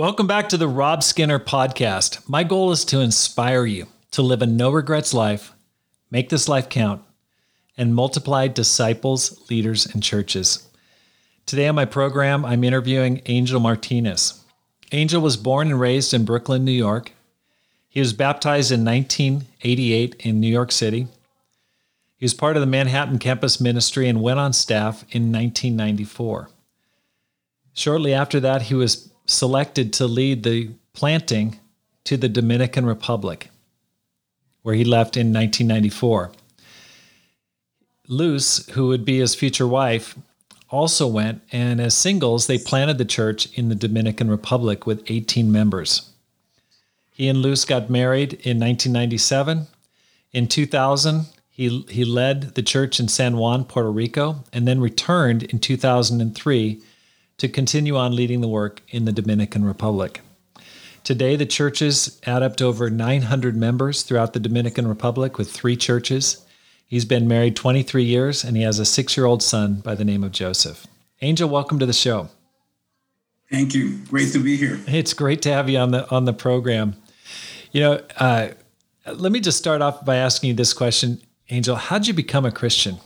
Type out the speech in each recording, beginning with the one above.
Welcome back to the Rob Skinner podcast. My goal is to inspire you to live a no regrets life, make this life count, and multiply disciples, leaders, and churches. Today on my program, I'm interviewing Angel Martinez. Angel was born and raised in Brooklyn, New York. He was baptized in 1988 in New York City. He was part of the Manhattan campus ministry and went on staff in 1994. Shortly after that, he was selected to lead the planting to the Dominican Republic, where he left in 1994. Luce, who would be his future wife, also went, and as singles, they planted the church in the Dominican Republic with 18 members. He and Luce got married in 1997. In 2000, he, he led the church in San Juan, Puerto Rico, and then returned in 2003 to continue on leading the work in the Dominican Republic. Today, the churches add up to over 900 members throughout the Dominican Republic with three churches. He's been married 23 years and he has a six year old son by the name of Joseph. Angel, welcome to the show. Thank you. Great to be here. It's great to have you on the on the program. You know, uh, let me just start off by asking you this question, Angel. How'd you become a Christian?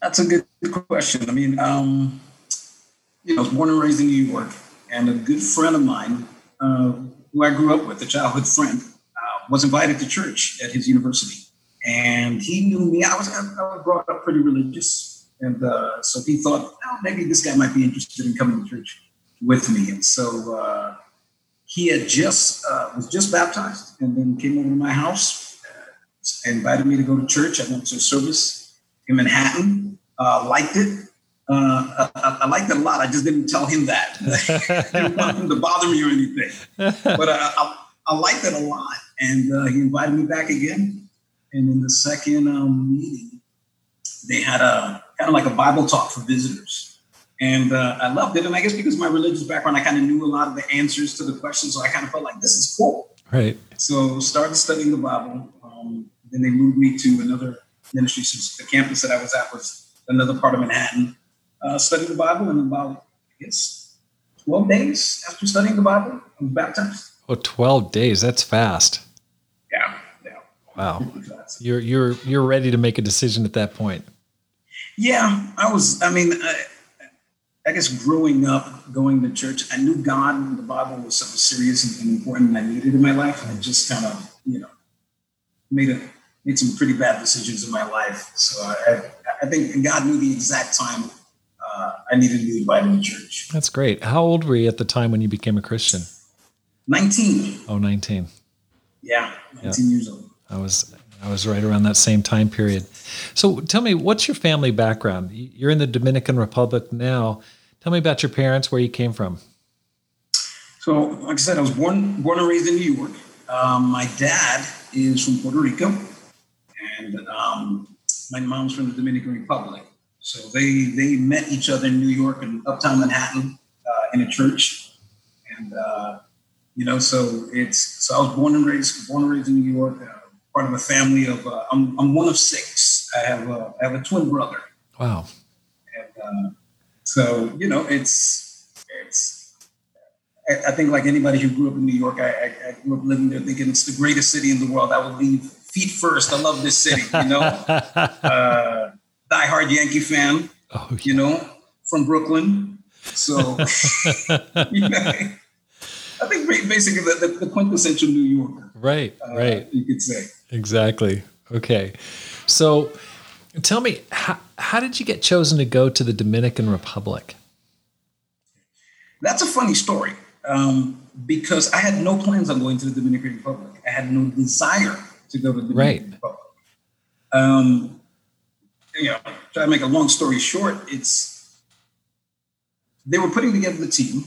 That's a good question. I mean, um, you know, I was born and raised in New York, and a good friend of mine, uh, who I grew up with, a childhood friend, uh, was invited to church at his university, and he knew me. I was I was brought up pretty religious, and uh, so he thought, oh, maybe this guy might be interested in coming to church with me, and so uh, he had just uh, was just baptized, and then came over to my house, uh, invited me to go to church. I went to a service in Manhattan uh, liked it. Uh, I, I, liked it a lot. I just didn't tell him that. I didn't want him to bother me or anything. But uh, I, I, liked it a lot. And uh, he invited me back again. And in the second um, meeting, they had a kind of like a Bible talk for visitors. And uh, I loved it. And I guess because of my religious background, I kind of knew a lot of the answers to the questions. So I kind of felt like this is cool. Right. So started studying the Bible. Um, then they moved me to another ministry. So the campus that I was at was another part of Manhattan, uh, studied the Bible, and about, I guess, 12 days after studying the Bible, I was baptized. Oh, 12 days. That's fast. Yeah. Yeah. Wow. You're, you're, you're ready to make a decision at that point. Yeah. I was, I mean, I, I guess growing up, going to church, I knew God and the Bible was something serious and important and I needed in my life. I just kind of, you know, made a made some pretty bad decisions in my life. So I, I think God knew the exact time uh, I needed to be invited to church. That's great. How old were you at the time when you became a Christian? 19. Oh, 19. Yeah, 19 yeah. years old. I was I was right around that same time period. So tell me, what's your family background? You're in the Dominican Republic now. Tell me about your parents, where you came from. So, like I said, I was born born and raised in New York. Um, my dad is from Puerto Rico, and um, my mom's from the Dominican Republic. So they they met each other in New York and uptown Manhattan uh, in a church, and uh, you know, so it's so I was born and raised born and raised in New York, uh, part of a family of uh, I'm I'm one of six. I have a, I have a twin brother. Wow. And uh, so you know, it's it's. I, I think like anybody who grew up in New York, I, I, I grew up living there thinking it's the greatest city in the world. I would leave feet first. I love this city, you know. uh, diehard Yankee fan, oh, yeah. you know, from Brooklyn. So, you know, I think basically the, the, the, quintessential New Yorker. Right, uh, right. You could say. Exactly. Okay. So tell me, how, how did you get chosen to go to the Dominican Republic? That's a funny story um, because I had no plans on going to the Dominican Republic. I had no desire to go to the right. Republic. Um, you know, try to make a long story short, it's they were putting together the team,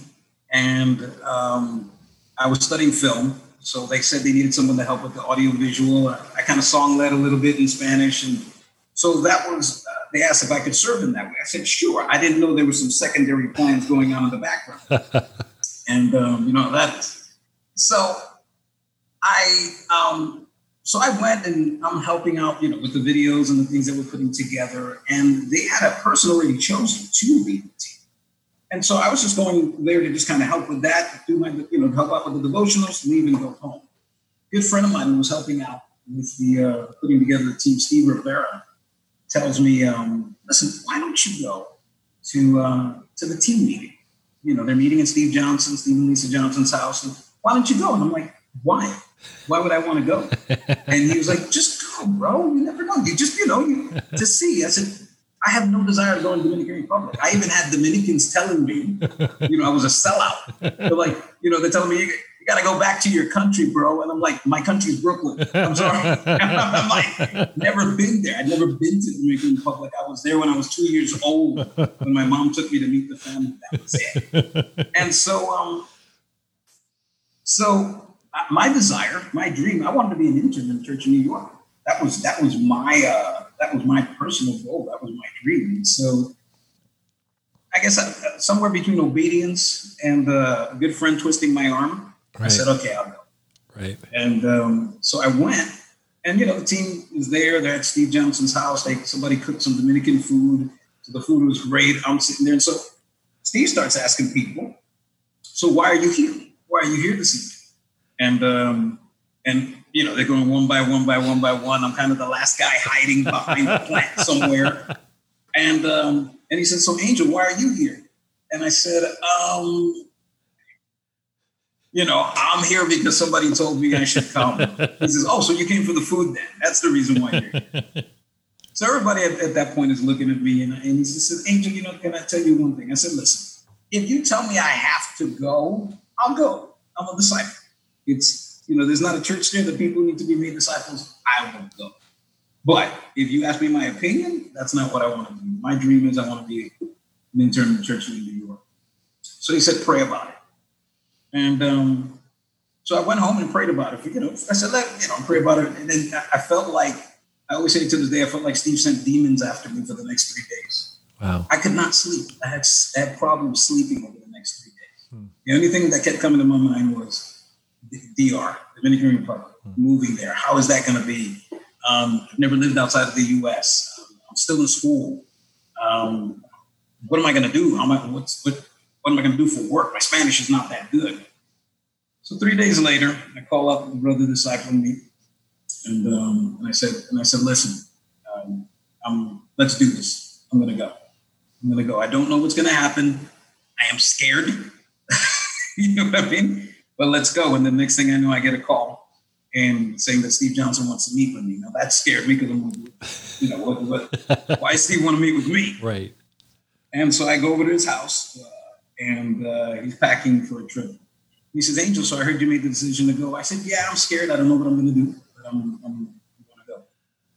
and um, I was studying film, so they said they needed someone to help with the audio visual. I, I kind of song led a little bit in Spanish, and so that was. Uh, they asked if I could serve in that way. I said sure. I didn't know there were some secondary plans going on in the background, and um, you know that. So I um, so I went and I'm helping out, you know, with the videos and the things that we're putting together. And they had a person already chosen to lead the team. and so I was just going there to just kind of help with that, do my, you know, help out with the devotionals, leave and go home. A good friend of mine who was helping out with the uh, putting together the team, Steve Rivera, tells me, um, listen, why don't you go to uh, to the team meeting? You know, they're meeting at Steve Johnson, Steve and Lisa Johnson's house. And why don't you go? And I'm like, why? Why would I want to go? And he was like, just go, bro. You never know. You just, you know, you, to see. I said, I have no desire to go in the Dominican Republic. I even had Dominicans telling me, you know, I was a sellout. They're like, you know, they're telling me, you, you got to go back to your country, bro. And I'm like, my country's Brooklyn. I'm sorry. I'm like, never been there. I'd never been to the Dominican Republic. I was there when I was two years old when my mom took me to meet the family. That was it. And so, um, so my desire, my dream, I wanted to be an intern in the Church of New York. That was that was my uh, that was my personal goal. That was my dream. And so I guess uh, somewhere between obedience and uh, a good friend twisting my arm, right. I said, okay, I'll go. Right. And um, so I went, and you know the team was there. They're at Steve Johnson's house. They somebody cooked some Dominican food. So the food was great. I'm sitting there, and so Steve starts asking people, "So why are you here? Why are you here this evening?" And um, and you know they're going one by one by one by one. I'm kind of the last guy hiding behind the plant somewhere. And um, and he said, "So Angel, why are you here?" And I said, um, "You know, I'm here because somebody told me I should come." He says, "Oh, so you came for the food then? That's the reason why you're here." So everybody at, at, that point is looking at me, and, and he says, "Angel, you know, can I tell you one thing?" I said, "Listen, if you tell me I have to go, I'll go. I'm a disciple. It's you know, there's not a church there that people need to be made disciples. I won't go. But if you ask me my opinion, that's not what I want to do. My dream is I want to be an intern in the church in New York. So he said, pray about it. And um, so I went home and prayed about it. You know, I said, let you know, pray about it. And then I felt like I always say to this day, I felt like Steve sent demons after me for the next three days. Wow. I could not sleep. I had, I had problems sleeping over the next three days. Hmm. The only thing that kept coming to my mind was DR, Dominican Republic, moving there. How is that going to be? Um, I've never lived outside of the U.S. I'm still in school. Um, what am I going to do? How am I, what's, what, what am I going to do for work? My Spanish is not that good. So three days later, I call up the brother discipling me, and, um, and I said, and I said, listen, um, I'm, let's do this. I'm going to go. I'm going to go. I don't know what's going to happen. I am scared. you know what I mean? But let's go. And the next thing I know, I get a call and saying that Steve Johnson wants to meet with me. Now that scared me because I'm, you know, what, what, why Steve want to meet with me? Right. And so I go over to his house, uh, and uh, he's packing for a trip. He says, "Angel, so I heard you made the decision to go." I said, "Yeah, I'm scared. I don't know what I'm going to do, but I'm, I'm, going to go."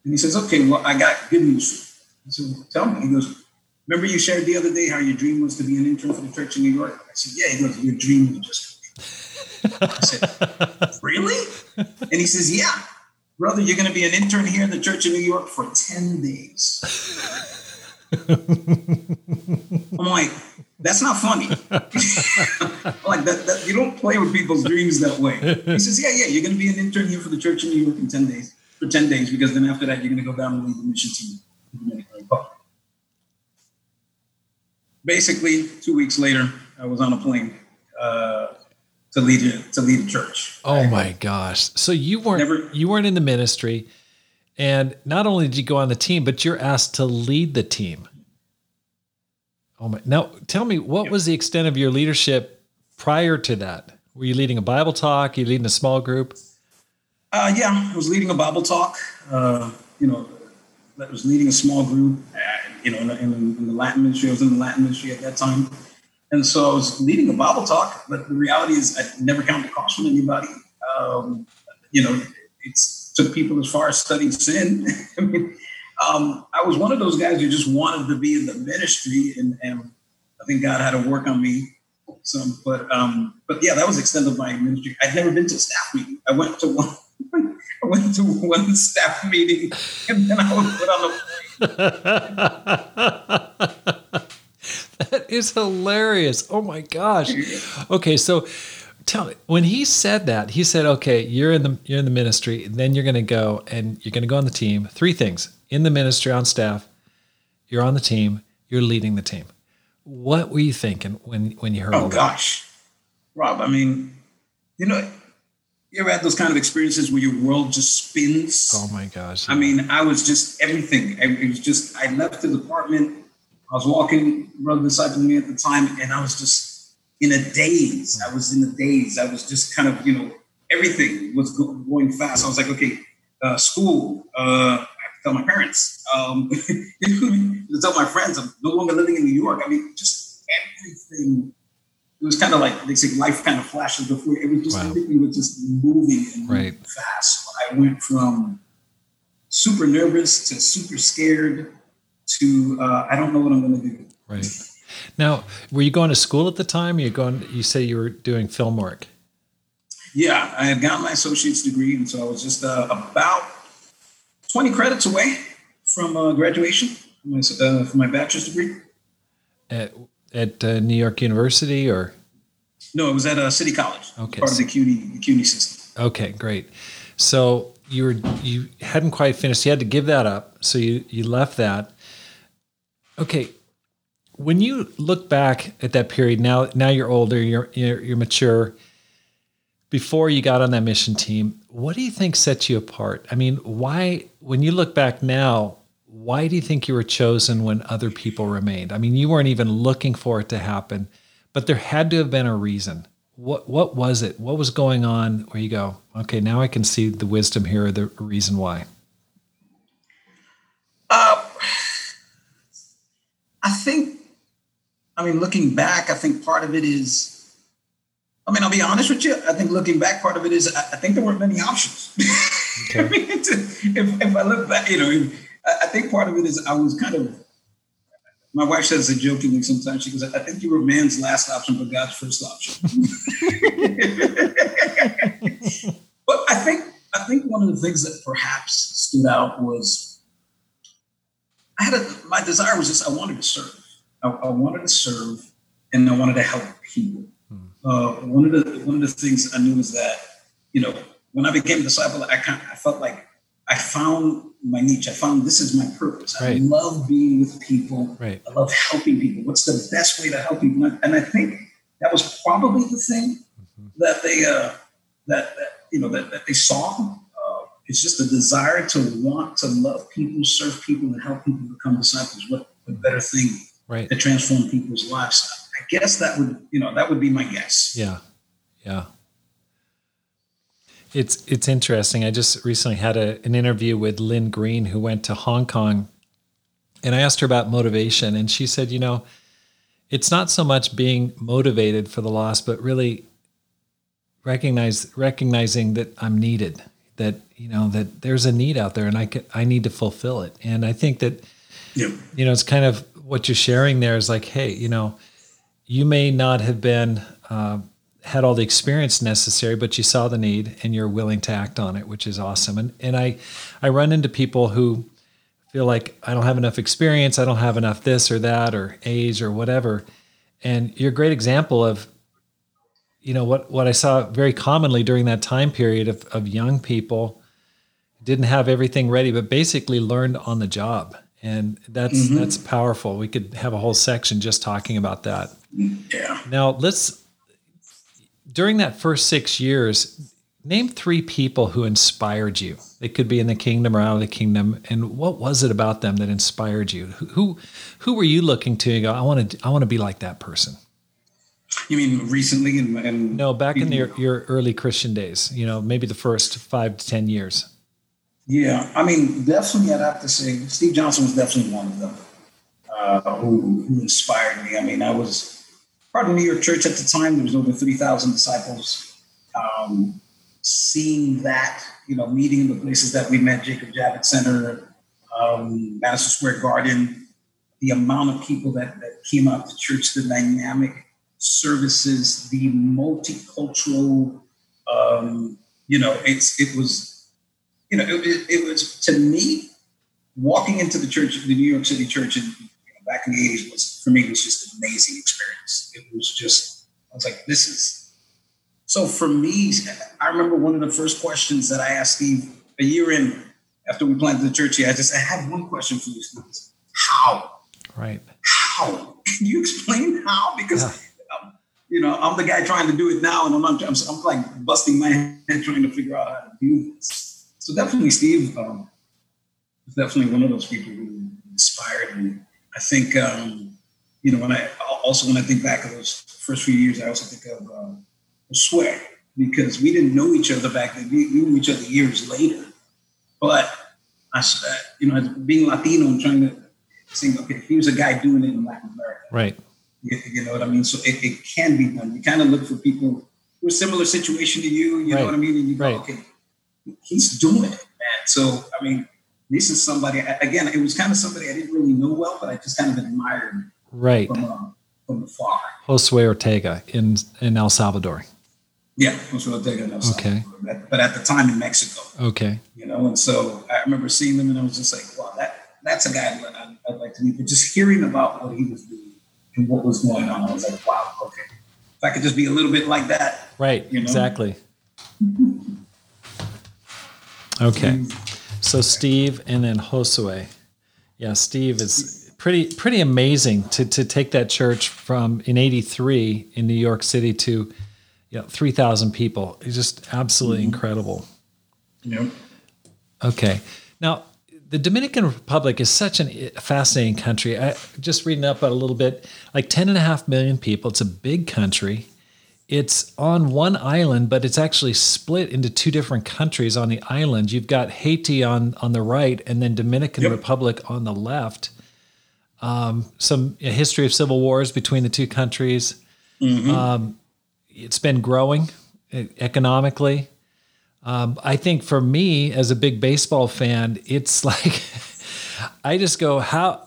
And he says, "Okay, well, I got good news for you." I said, "Tell me." He goes, "Remember you shared the other day how your dream was to be an intern for the church in New York?" I said, "Yeah." He goes, "Your dream just I said, Really? And he says, Yeah, brother, you're going to be an intern here in the Church of New York for 10 days. I'm like, that's not funny. like that, that, you don't play with people's dreams that way. He says, Yeah, yeah, you're going to be an intern here for the Church of New York in 10 days, for 10 days, because then after that, you're going to go down and lead the mission team Basically, two weeks later, I was on a plane uh, to lead a, to lead a church. Oh my gosh! So you weren't Never, you weren't in the ministry, and not only did you go on the team, but you're asked to lead the team. Oh my! Now tell me, what yeah. was the extent of your leadership prior to that? Were you leading a Bible talk? Are you leading a small group? Uh, yeah, I was leading a Bible talk. Uh, you know, I was leading a small group. Uh, you know, in, in, in the Latin ministry, I was in the Latin ministry at that time. And so I was leading a Bible talk, but the reality is I never counted the cost from anybody. Um, you know, it took people as far as studying sin. I mean, um, I was one of those guys who just wanted to be in the ministry, and, and I think God had to work on me some. But um, but yeah, that was extent of my ministry. I'd never been to a staff meeting. I went to one. I went to one staff meeting, and then I was put on the plane. that is hilarious. Oh my gosh. Okay, so tell me when he said that, he said, "Okay, you're in the you're in the ministry, then you're going to go and you're going to go on the team. Three things: in the ministry, on staff, you're on the team, you're leading the team. What were you thinking when when you heard? Oh, that? Oh gosh, Rob. I mean, you know, you ever had those kind of experiences where your world just spins? Oh my gosh! I mean, I was just everything. It was just I left the department. I was walking, brother disciple me at the time, and I was just in a daze. I was in a daze. I was just kind of, you know, everything was going fast. I was like, okay, uh, school. Uh, I have to tell my parents. Um, to tell my friends. I'm no longer living in New York. I mean, just everything. It was kind of like they say, life kind of flashes before. It was just wow. everything was just moving and moving right. fast. I went from super nervous to super scared to uh, I don't know what I'm going to do. Right. Now, were you going to school at the time? You going? You say you were doing film work. Yeah, I had gotten my associate's degree, and so I was just uh, about 20 credits away from uh, graduation from my, uh, for my bachelor's degree. At at uh, New York University, or no, it was at uh, City College. Okay, part of the CUNY the CUNY system. Okay, great. So you were you hadn't quite finished. You had to give that up. So you you left that. Okay, when you look back at that period now, now you're older, you're you're, you're mature. Before you got on that mission team, what do you think sets you apart? I mean, why? When you look back now, why do you think you were chosen when other people remained? I mean, you weren't even looking for it to happen, but there had to have been a reason. What what was it? What was going on where you go, okay, now I can see the wisdom here, the reason why? Uh, I think, I mean, looking back, I think part of it is, I mean, I'll be honest with you. I think looking back, part of it is, I think there weren't many options. Okay. I mean, if, if I look back, you know, I think part of it is I was kind of, my wife says it jokingly sometimes. She goes, I think you were man's last option, but God's first option. but I think, I think one of the things that perhaps stood out was I had a, my desire was just I wanted to serve. I, I wanted to serve, and I wanted to help people. Hmm. Uh, one of the one of the things I knew was that you know when I became a disciple, I kind I felt like I found my niche. I found this is my purpose. Right. I love being with people. Right. I love helping people. What's the best way to help people? And I think that was probably the thing mm-hmm. that they uh, that, that you know that, that they saw it's just a desire to want to love people, serve people, and help people become disciples. What a better thing right. to transform people's lives? I guess that would, you know, that would be my guess. Yeah, yeah. It's it's interesting. I just recently had a, an interview with Lynn Green, who went to Hong Kong, and I asked her about motivation, and she said, you know, it's not so much being motivated for the loss, but really recognize recognizing that I'm needed that you know that there's a need out there and I can, I need to fulfill it. And I think that yep. you know it's kind of what you're sharing there is like, hey, you know, you may not have been uh, had all the experience necessary, but you saw the need and you're willing to act on it, which is awesome. And and I I run into people who feel like I don't have enough experience, I don't have enough this or that or age or whatever. And you're a great example of you know what what I saw very commonly during that time period of, of young people didn't have everything ready, but basically learned on the job, and that's mm-hmm. that's powerful. We could have a whole section just talking about that. Yeah. Now let's during that first six years, name three people who inspired you. They could be in the kingdom or out of the kingdom, and what was it about them that inspired you? Who who, who were you looking to and go? I want to I want to be like that person. You mean recently? And, and no, back in your, your early Christian days. You know, maybe the first five to ten years. Yeah, I mean, definitely, I'd have to say Steve Johnson was definitely one of them uh, who, who inspired me. I mean, I was part of New York Church at the time. There was over three thousand disciples. Um, seeing that, you know, meeting in the places that we met, Jacob Javits Center, um, Madison Square Garden, the amount of people that, that came out to church, the dynamic services, the multicultural, um, you know, it's it was, you know, it, it, was to me walking into the church, the New York City church, and you know, back in the '80s was for me it was just an amazing experience. It was just I was like, this is. So for me, I remember one of the first questions that I asked Steve a year in after we planted the church here. I just I had one question for you, Steve. How? Right. How? can you explain how? Because yeah. um, you know, I'm the guy trying to do it now, and I'm, I'm, I'm like busting my head trying to figure out how to do this. So definitely, Steve um, is definitely one of those people who inspired me. I think, um, you know, when I also when I think back of those first few years, I also think of uh, Josue because we didn't know each other back then. We, we knew each other years later, but I, you know, being Latino and trying to saying, okay, here's a guy doing it in Latin America. Right. You, you know what I mean? So it, it can be done. You kind of look for people who are similar situation to you, you right. know what I mean? And you go, right. okay, he's doing it, man. So, I mean, this is somebody, again, it was kind of somebody I didn't really know well, but I just kind of admired right. from, uh, from afar. Josue Ortega in, in El Salvador. Yeah, Josue Ortega in El Salvador. Okay. But at the time in Mexico. Okay. You know, and so I remember seeing them and I was just like, wow, that, that's a guy I'd, I'd, like to meet. But just hearing about what he was doing and what was going on, I was like, wow, okay. If I could just be a little bit like that. Right, you know? exactly. okay. So Steve and then Josue. Yeah, Steve is pretty pretty amazing to to take that church from in 83 in New York City to you know 3000 people. It's just absolutely mm-hmm. incredible. Yep. Okay. Now, the Dominican Republic is such a fascinating country. I just reading up a little bit, like 10 and a half million people. It's a big country. It's on one island, but it's actually split into two different countries on the island. You've got Haiti on, on the right and then Dominican yep. Republic on the left. Um, some history of civil wars between the two countries. Mm-hmm. Um, it's been growing economically. Um, I think for me, as a big baseball fan, it's like I just go, how,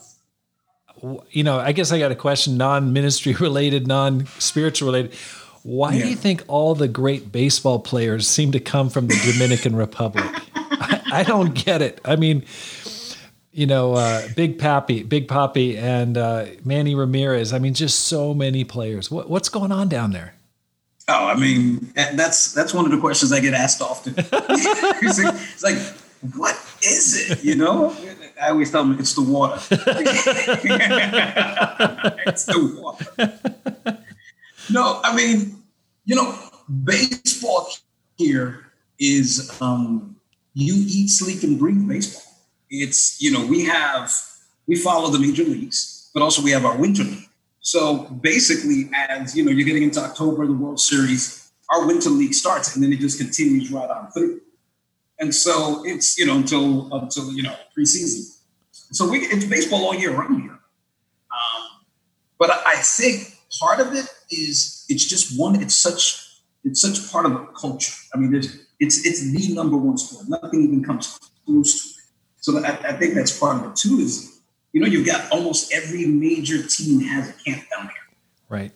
you know, I guess I got a question, non ministry related, non spiritual related. Why yeah. do you think all the great baseball players seem to come from the Dominican Republic? I, I, don't get it. I mean, you know, uh, Big Papi, Big Papi, and uh, Manny Ramirez. I mean, just so many players. What, what's going on down there? Oh, I mean, that's that's one of the questions I get asked often. it's, like, it's, like, what is it? You know, I always tell them it's the water. it's the water. No, I mean, you know, baseball here is um, you eat, sleep, and breathe baseball. It's you know we have we follow the major leagues, but also we have our winter league. So basically, as you know, you're getting into October, the World Series, our winter league starts, and then it just continues right on through. And so it's you know until until you know preseason. So we it's baseball all year round here. Um, but I think part of it is it's just one. It's such it's such part of the culture. I mean, there's it's it's the number one sport. Nothing even comes close to it. So I, I think that's part of it too. Is you know, you've got almost every major team has a camp down here. Right.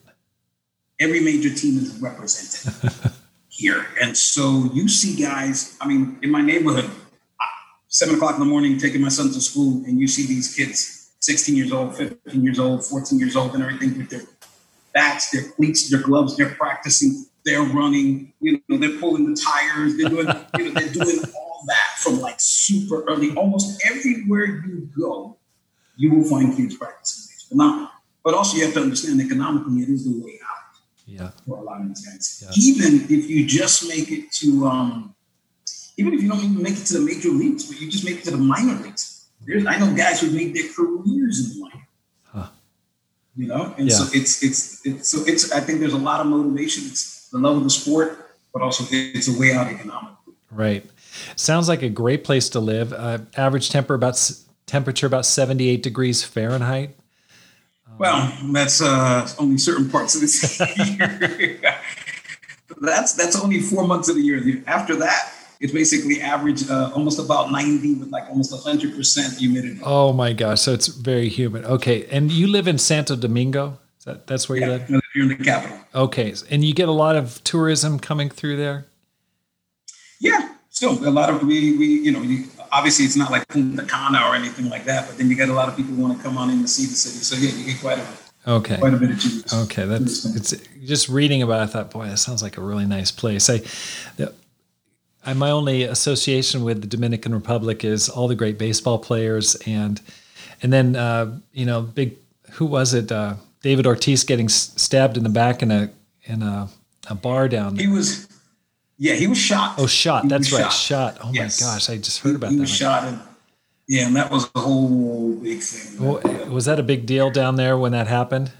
Every major team is represented here. And so you see guys, I mean, in my neighborhood, seven o'clock in the morning, taking my son to school, and you see these kids, 16 years old, 15 years old, 14 years old, and everything with their bats, their cleats, their gloves, they're practicing, they're running, you know, they're pulling the tires, they're doing, you know, they're doing all that from like super early. Almost everywhere you go, you will find kids practicing baseball. Now, but also you have to understand economically, it is the way out yeah. for a lot of these guys. Yeah. Even if you just make it to, um, even if you don't even make it to the major leagues, but you just make it to the minor leagues. There's, I know guys who made their careers in the minor. You know, and yeah. so it's, it's it's so it's. I think there's a lot of motivation. It's the love of the sport, but also it's a way out economically. Right. Sounds like a great place to live. Uh, average temper about temperature about 78 degrees Fahrenheit. Well, that's uh, only certain parts of this year. that's that's only four months of the year. After that, it's basically average uh, almost about 90 with like almost 100% humidity. Oh my gosh. So it's very humid. Okay. And you live in Santo Domingo? That, that's where yeah, you live? You're in the capital. Okay. And you get a lot of tourism coming through there? Yeah. Still, a lot of, we, we you know, you, obviously it's not like Punta Cana or anything like that, but then you get a lot of people who want to come on in and see the city. So yeah, you get quite a okay quite a bit of tourists. Okay, that's it's just reading about. it, I thought, boy, that sounds like a really nice place. I, the, I my only association with the Dominican Republic is all the great baseball players and and then uh, you know big who was it uh, David Ortiz getting stabbed in the back in a in a, a bar down there. He was, yeah, he was shot. Oh, shot. He That's right, shot. shot. Oh yes. my gosh, I just heard he, about he that. He was shot, and yeah, and that was a whole big thing. Well, was that a big deal down there when that happened?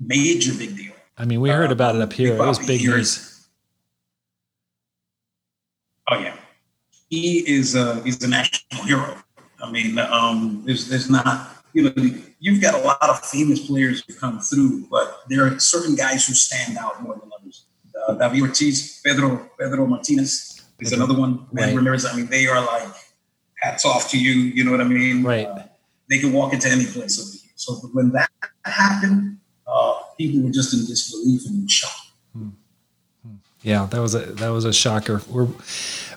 Major big deal. I mean, we heard about it up here. It was big news. Oh yeah, he is a he's a national hero. I mean, um, there's there's not you know you've got a lot of famous players who come through, but there are certain guys who stand out more than others. Uh, David Ortiz, Pedro Pedro Martinez is another one. Man right. Ramirez. I mean, they are like hats off to you. You know what I mean? Right. Uh, they can walk into any place over here. So when that happened, uh, people were just in disbelief and in shock. Hmm. Yeah, that was a that was a shocker. We're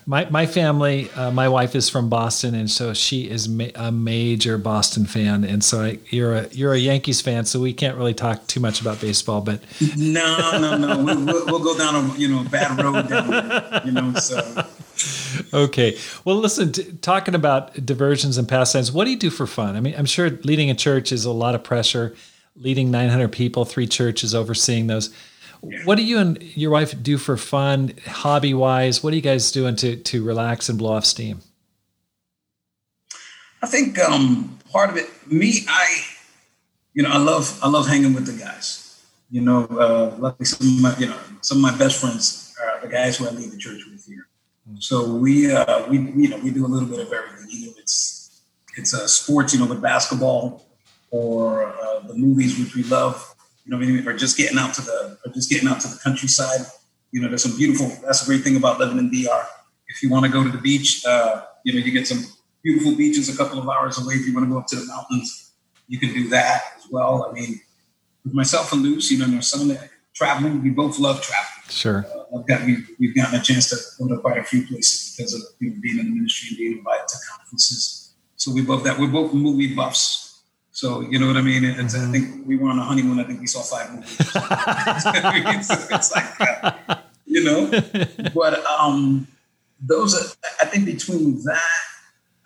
my my family, uh, my wife is from Boston, and so she is ma- a major Boston fan, and so I, you're a you're a Yankees fan, so we can't really talk too much about baseball. But no, no, no, we'll, we'll, we'll go down a you know bad road down there, you know. So okay, well, listen, t- talking about diversions and pastimes, what do you do for fun? I mean, I'm sure leading a church is a lot of pressure. Leading 900 people, three churches, overseeing those what do you and your wife do for fun, hobby wise? What are you guys doing to to relax and blow off steam? I think um, part of it, me, I, you know, I love I love hanging with the guys. You know, uh, luckily some of my, you know, some of my best friends are the guys who I lead the church with here. So we, uh, we, you know, we do a little bit of everything. Either it's it's uh, sports, you know, with basketball, or uh, the movies, which we love you know, maybe, or just getting out to the, or just getting out to the countryside. You know, there's some beautiful. That's a great thing about living in DR. If you want to go to the beach, uh, you know, you get some beautiful beaches a couple of hours away. If you want to go up to the mountains, you can do that as well. I mean, with myself and Luce, you know, there's some traveling. We both love traveling. Sure. Uh, I've got, we've, we've gotten a chance to go to quite a few places because of you know, being in the ministry and being invited to conferences. So we both that. We're both movie buffs. So you know what I mean. And. I think we were on a honeymoon. I think we saw five movies. it's, it's, like, uh, you know, but um, those are. I think between that,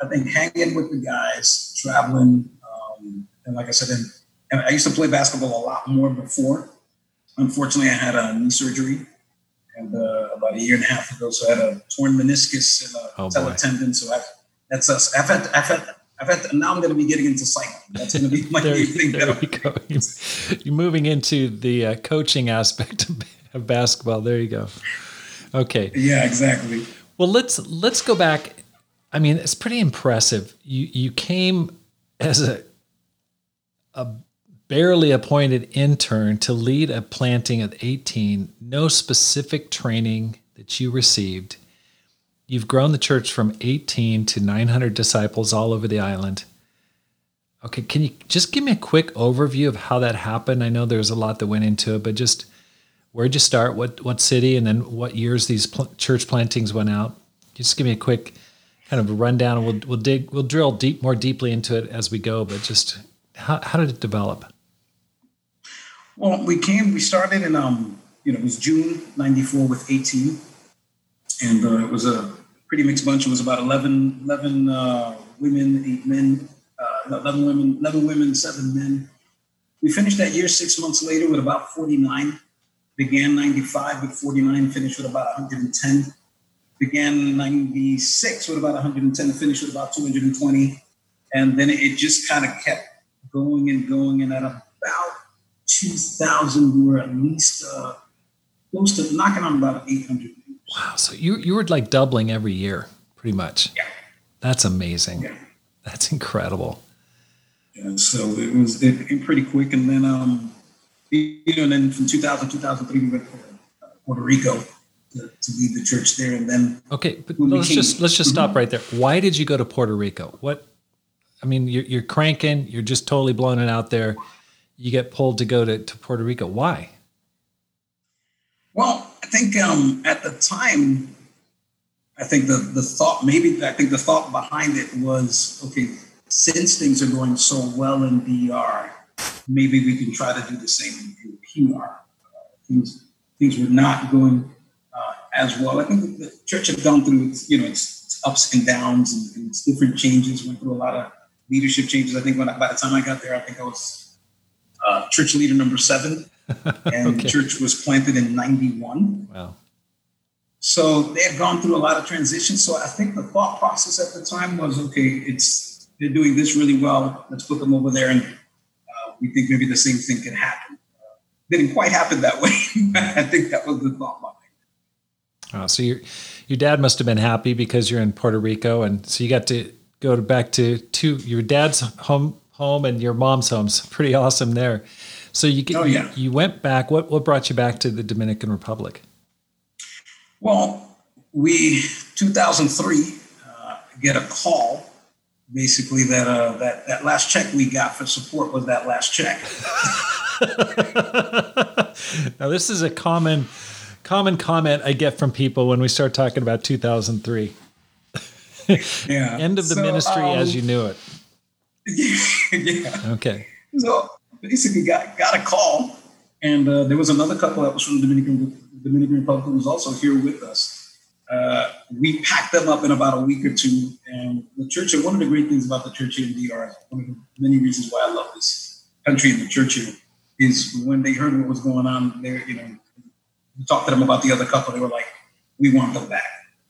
I think hanging with the guys, traveling, um, and like I said, and, and I used to play basketball a lot more before. Unfortunately, I had a knee surgery, and uh, about a year and a half ago, so I had a torn meniscus and a oh, tendon. So I've, that's us. I've had I've had I've had to, now I'm going to be getting into cycling. That's going to be my new thing. There you go. You're moving into the uh, coaching aspect of basketball. There you go. Okay. Yeah, exactly. Well, let's let's go back. I mean, it's pretty impressive. You you came as a a barely appointed intern to lead a planting at 18. No specific training that you received You've grown the church from 18 to 900 disciples all over the island. Okay, can you just give me a quick overview of how that happened? I know there's a lot that went into it, but just where'd you start? What what city, and then what years these pl- church plantings went out? Just give me a quick kind of rundown, we'll we'll dig we'll drill deep more deeply into it as we go. But just how how did it develop? Well, we came. We started in um you know it was June '94 with 18, and uh, it was a pretty mixed bunch. It was about 11, 11 uh, women, eight men, uh, 11 women, 11 women, seven men. We finished that year six months later with about 49. Began 95 with 49, finished with about 110. Began 96 with about 110, finished with about 220. And then it just kind of kept going and going. And at about 2000, we were at least uh, close to knocking on about 800 Wow. So you you were like doubling every year, pretty much. Yeah. That's amazing. Yeah. That's incredible. Yeah. So it was it came pretty quick, and then um, you know, and then from 2000 2003 we went to uh, Puerto Rico to, to lead the church there, and then okay, but let's became, just let's just stop mm-hmm. right there. Why did you go to Puerto Rico? What? I mean, you're you're cranking, you're just totally blowing it out there. You get pulled to go to, to Puerto Rico. Why? Well, think um, at the time, I think the, the thought, maybe I think the thought behind it was okay, since things are going so well in DR, maybe we can try to do the same in PR. Uh, things, things were not going uh, as well. I think the church had gone through its, you know, its ups and downs and, and, its different changes, went through a lot of leadership changes. I think when I, by the time I got there, I think I was uh, church leader number seven, and okay. the church was planted in '91. Wow. So they had gone through a lot of transitions. So I think the thought process at the time was, okay, it's they're doing this really well. Let's put them over there, and uh, we think maybe the same thing can happen. Uh, didn't quite happen that way. I think that was the thought behind it. Oh, so your your dad must have been happy because you're in Puerto Rico, and so you got to go to back to two your dad's home home and your mom's home's pretty awesome there. So you get, oh, yeah. you, you went back. What what brought you back to the Dominican Republic? Well, we 2003 uh, get a call, basically that uh, that that last check we got for support was that last check. now this is a common common comment I get from people when we start talking about 2003. yeah. End of the so, ministry um, as you knew it. yeah. Okay. So basically, got got a call, and uh, there was another couple that was from the Dominican Dominican Republic who was also here with us. Uh, we packed them up in about a week or two, and the church. One of the great things about the church here in DR, one of the many reasons why I love this country and the church here, is when they heard what was going on. There, you know, we talked to them about the other couple. They were like, "We want them back.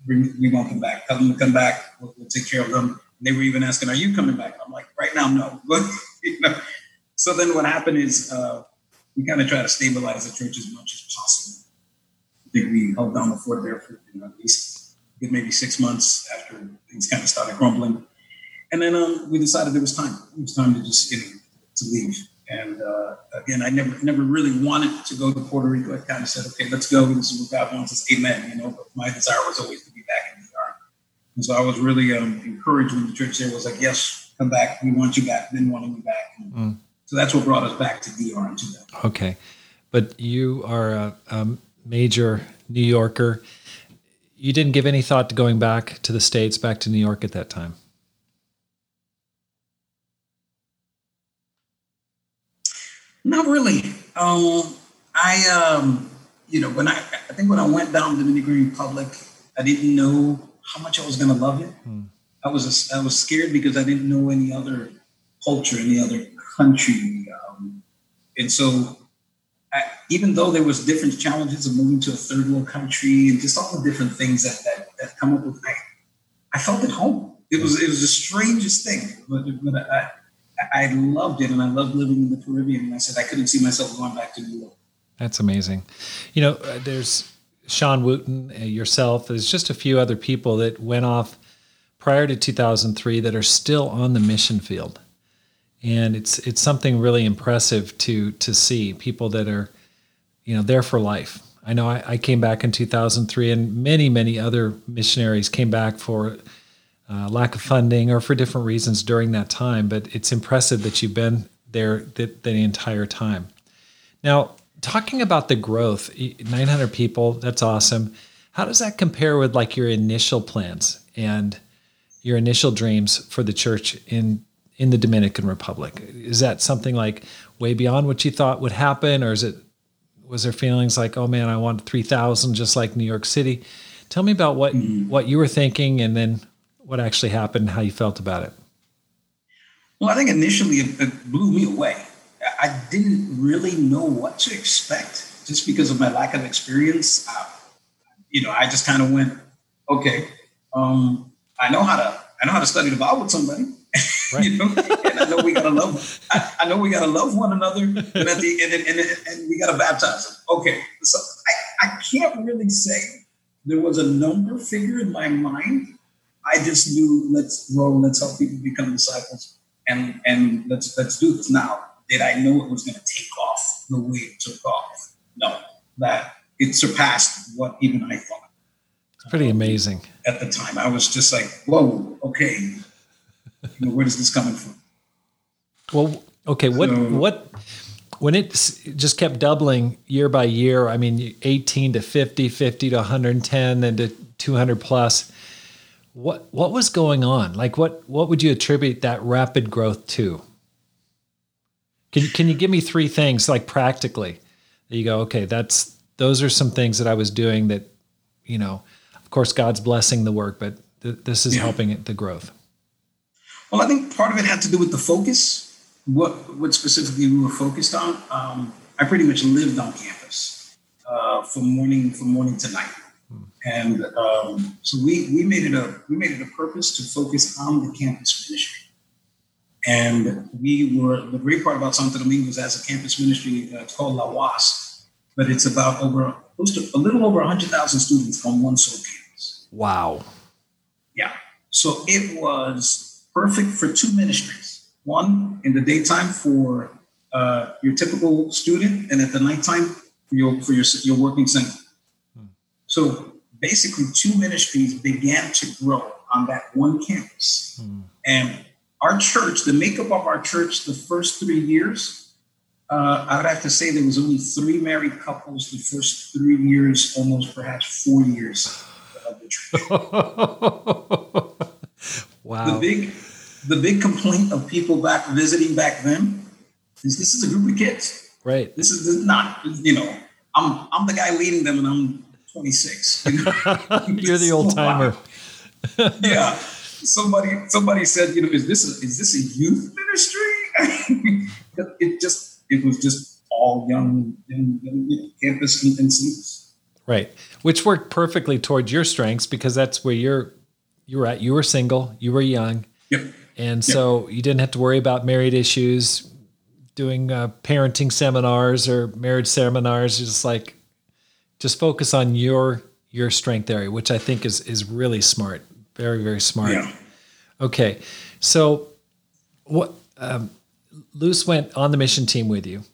We want them back. Tell them to come back. We'll, we'll take care of them." And they were even asking, "Are you coming back?" I'm like, "Right now, no." You know, so then what happened is uh, we kind of try to stabilize the church as much as possible I think we held down the fort there for you know, at least maybe six months after things kind of started crumbling. And then um, we decided it was time. It was time to just you to leave. And uh, again, I never never really wanted to go to Puerto Rico. I kind of said, okay, let's go. This is what God wants us. Amen. You know, but my desire was always to be back in the army. And so I was really um, encouraged when the church there was like, yes, come back. We want you back. Didn't want me back. Mm. So that's what brought us back to DR in 2000. Okay. But you are a, um, major New Yorker. You didn't give any thought to going back to the States, back to New York at that time. Not really. Um, I, um, you know, when I, I think when I went down to the Dominican Republic, I didn't know how much I was going to love it. Hmm. I was, I was scared because I didn't know any other culture, any other country. Um, and so I, even though there was different challenges of moving to a third world country and just all the different things that that, that come up with, I, I felt at home. It was it was the strangest thing, but, but I, I loved it and I loved living in the Caribbean. And I said I couldn't see myself going back to New York. That's amazing. You know, uh, there's Sean Wooten, uh, yourself. There's just a few other people that went off prior to 2003 that are still on the mission field and it's it's something really impressive to to see people that are you know there for life. I know i, I came back in 2003 and many many other missionaries came back for uh, lack of funding or for different reasons during that time but it's impressive that you've been there the, the entire time. Now talking about the growth 900 people that's awesome. How does that compare with like your initial plans and your initial dreams for the church in in the Dominican Republic? Is that something like way beyond what you thought would happen, or is it was there feelings like, oh man, I want three thousand just like New York City? Tell me about what mm-hmm. what you were thinking, and then what actually happened, how you felt about it. Well, I think initially it, it blew me away. I didn't really know what to expect just because of my lack of experience. Uh, you know, I just kind of went, okay, um, I know how to I know how to study the Bible with somebody. Right. you know, and I know we gotta love. I, I, know we gotta love one another, and at the and, and, and we gotta baptize them. Okay, so I, I can't really say there was a number figure in my mind. I just knew let's grow, let's help people become disciples, and and let's let's do this now. Did I know it was going to take off the way it took off? No, that it surpassed what even I thought. It's pretty uh, amazing. At the time, I was just like, "Whoa, okay, you know, where is this coming from? Well, okay, what so, what when it just kept doubling year by year, I mean 18 to 50, 50 to 110 then to 200 plus. What what was going on? Like what what would you attribute that rapid growth to? Can can you give me three things like practically that you go, okay, that's those are some things that I was doing that, you know, of course God's blessing the work, but th- this is yeah. helping it the growth. Well, I think part of it had to do with the focus. what what specifically we were focused on, um, I pretty much lived on campus uh, from morning from morning to night, and um, so we we made it a we made it a purpose to focus on the campus ministry. And we were the great part about Santo Domingo is as a campus ministry, uh, it's called La UAS, but it's about over close to a little over 100,000 students on one sole campus. Wow. Yeah. So it was perfect for two ministries. One in the daytime for uh, your typical student, and at the nighttime for your for your, your working center. So basically, two ministries began to grow on that one campus, and our church, the makeup of our church, the first three years, uh, I would have to say there was only three married couples the first three years, almost perhaps four years of the church. wow. The big, the big complaint of people back visiting back then is this is a group of kids. Right. This is this is not, you know, I'm I'm the guy leading them and I'm 26. You know? You're the old timer. yeah. Somebody somebody said, you know, is this a, is this a youth ministry? it just it was just all young, young, young you know, campus and students. Right. Which worked perfectly towards your strengths because that's where you're you're at. You were single, you were young, Yep. And so you didn't have to worry about married issues, doing uh, parenting seminars or marriage seminars. Just like just focus on your your strength area, which I think is is really smart. Very very smart. Yeah. Okay, so what? Um, Luce went on the mission team with you.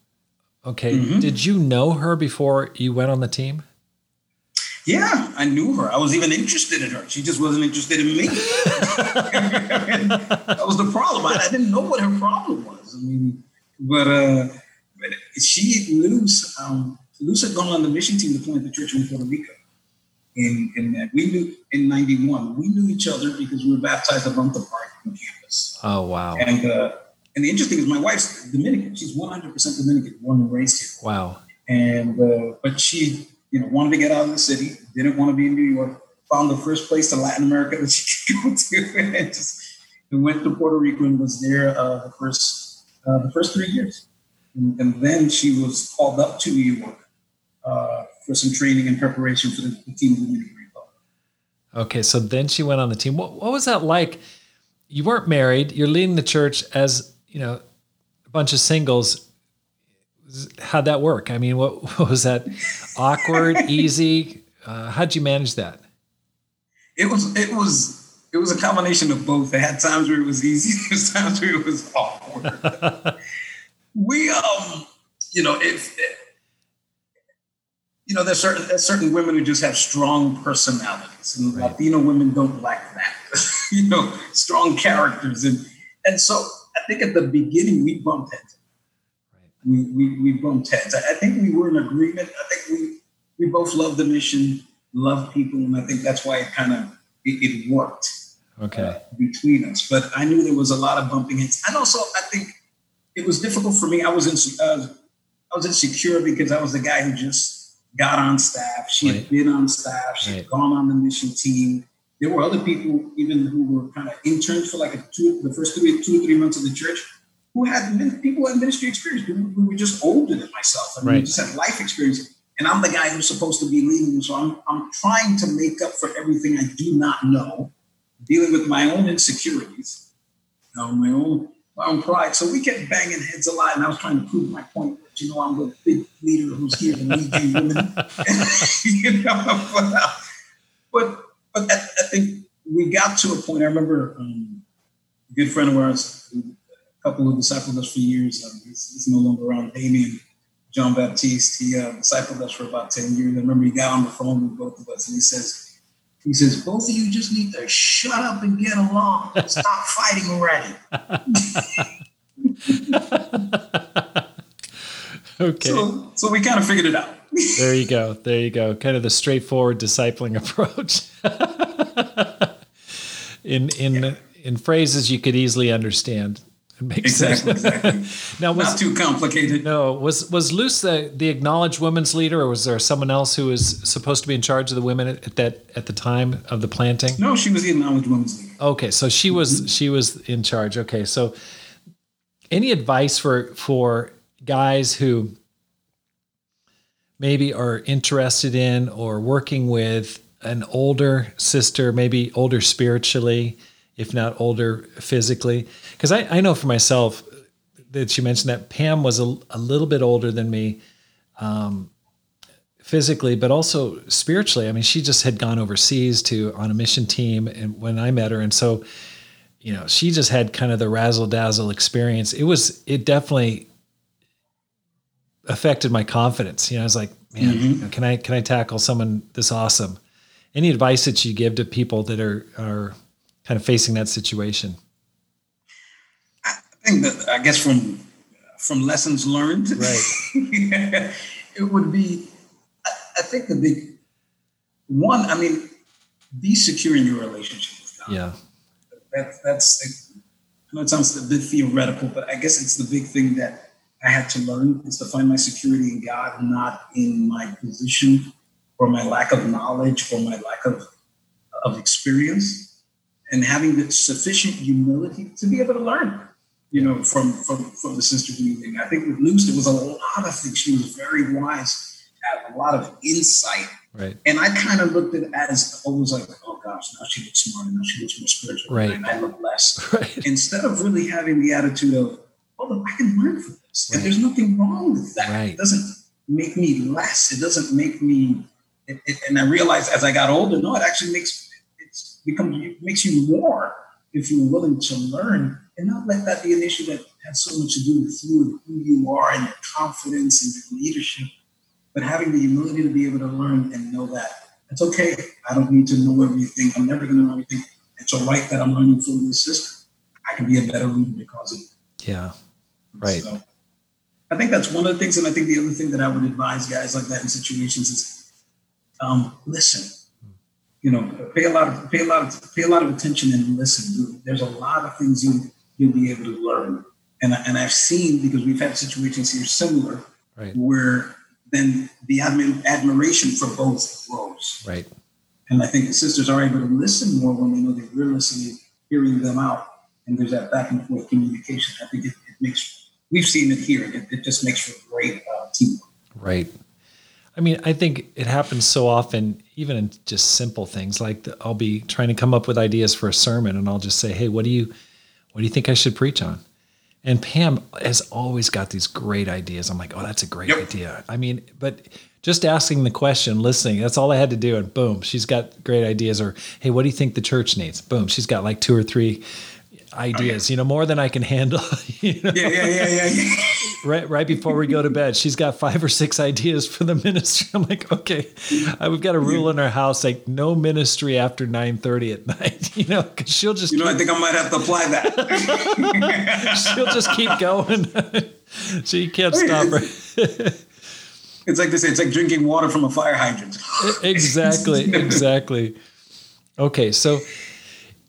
Okay, did you know her before you went on the team? Yeah, I knew her. I was even interested in her. She just wasn't interested in me. that was the problem. I, I, didn't know what her problem was. I mean, but, uh, but she, Luce, um, Luce had gone on the mission team to plant the church in Puerto Rico. In, in we knew in '91, we knew each other because we were baptized a month apart on campus. Oh wow! And uh, and the interesting is my wife's Dominican. She's 100 percent Dominican, born and raised here. Wow. And uh, but she you know, wanted to get out of the city, didn't want to be in New York, found the first place to Latin America that she could go to, and just and went to Puerto Rico and was there uh, the first uh, the first three years, and, and, then she was called up to New York uh, for some training and preparation for the, the team of the Republic. Okay, so then she went on the team. What, what was that like? You weren't married. You're leading the church as you know a bunch of singles how'd that work? I mean, what, what was that? Awkward, easy? Uh, how'd you manage that? It was it was it was a combination of both. There had times where it was easy, there's times where it was awkward. we um, you know, if you know, there's certain there's certain women who just have strong personalities, and right. Latino women don't lack that. you know, strong characters, and and so I think at the beginning we bumped heads we, we, we bumped heads. I, I, think we were in agreement. I think we, we both love the mission, love people, and I think that's why it kind of it, it worked. Okay. Uh, between us, but I knew there was a lot of bumping heads, and also I think it was difficult for me. I was in, uh, I was insecure because I was the guy who just got on staff. She right. had been on staff. She right. had gone on the mission team. There were other people even who were kind of interns for like a two, the first three, two or three months of the church who had people had ministry experience, who were just older than myself. I mean, right. just had life experience. And I'm the guy who's supposed to be leading. So I'm, I'm trying to make up for everything I do not know, dealing with my own insecurities, you know, my own my own pride. So we kept banging heads a lot, and I was trying to prove my point. That, you know, I'm the big leader who's here to lead you women. you know, but, uh, but, but I, I, think we got to a point. I remember um, a good friend of ours couple who discipled us for years. Um, he's, he's, no longer around. Damien John Baptiste. He uh, discipled us for about ten years. I remember he got on the phone with both of us, and he says, "He says both of you just need to shut up and get along. Stop fighting already." okay. So, so we kind of figured it out. there you go. There you go. Kind of the straightforward discipling approach. in in yeah. in phrases you could easily understand. Exactly, sense. Exactly. now, was, not too complicated. No, was was Luce the, the acknowledged women's leader, or was there someone else who was supposed to be in charge of the women at, at that at the time of the planting? No, she was the acknowledged women's leader. Okay, so she was mm-hmm. she was in charge. Okay, so any advice for for guys who maybe are interested in or working with an older sister, maybe older spiritually, if not older physically? Because I, I know for myself that you mentioned that Pam was a, a little bit older than me um, physically, but also spiritually. I mean, she just had gone overseas to on a mission team, and when I met her, and so you know, she just had kind of the razzle dazzle experience. It was, it definitely affected my confidence. You know, I was like, man, mm-hmm. can I, can I tackle someone this awesome? Any advice that you give to people that are, are kind of facing that situation? I think that, I guess from, from lessons learned, right. it would be, I think the big one, I mean, be secure in your relationship with God. Yeah that, that's, I know it sounds a bit theoretical, but I guess it's the big thing that I had to learn is to find my security in God, not in my position or my lack of knowledge or my lack of, of experience, and having the sufficient humility to be able to learn, you know, from from, from the sister doing. I think with Luce, there was a lot of things. She was very wise, had a lot of insight Right. And I kind of looked at it as always like, oh gosh, now she looks smarter, now she looks more spiritual, right. and I look less. Right. Instead of really having the attitude of, oh, I can learn from this, right. and there's nothing wrong with that. Right. It doesn't make me less. It doesn't make me. It, it, and I realized as I got older, no, it actually makes it's becomes it makes you more if you're willing to learn and not let that be an issue that has so much to do with you and who you are and your confidence and your leadership but having the humility to be able to learn and know that it's okay. I don't need to know everything. I'm never going to know everything. It's all right that I'm learning from this system. I can be a better leader because of it. Yeah. Right. So, I think that's one of the things. And I think the other thing that I would advise guys like that in situations is um, listen. You know, pay a lot of pay a lot of pay a lot of attention and listen. There's a lot of things you you'll be able to learn. And, and I've seen because we've had situations here similar right. where then the admi- admiration for both grows. Right. And I think the sisters are able to listen more when they know that we're listening, hearing them out, and there's that back and forth communication. I think it, it makes, we've seen it here, it, it just makes for a great uh, team. Right. I mean, I think it happens so often, even in just simple things like the, I'll be trying to come up with ideas for a sermon and I'll just say, Hey, what do you, what do you think I should preach on? And Pam has always got these great ideas. I'm like, oh, that's a great yep. idea. I mean, but just asking the question, listening, that's all I had to do. And boom, she's got great ideas. Or, hey, what do you think the church needs? Boom, she's got like two or three ideas, you know, more than I can handle. You know? Yeah, yeah, yeah, yeah, yeah. Right, right before we go to bed, she's got five or six ideas for the ministry. I'm like, okay, uh, we've got a rule in our house, like no ministry after 9:30 at night. You know, because she'll just. You know, keep, I think I might have to apply that. she'll just keep going. so you can't stop her. it's like they say, it's like drinking water from a fire hydrant. exactly, exactly. Okay, so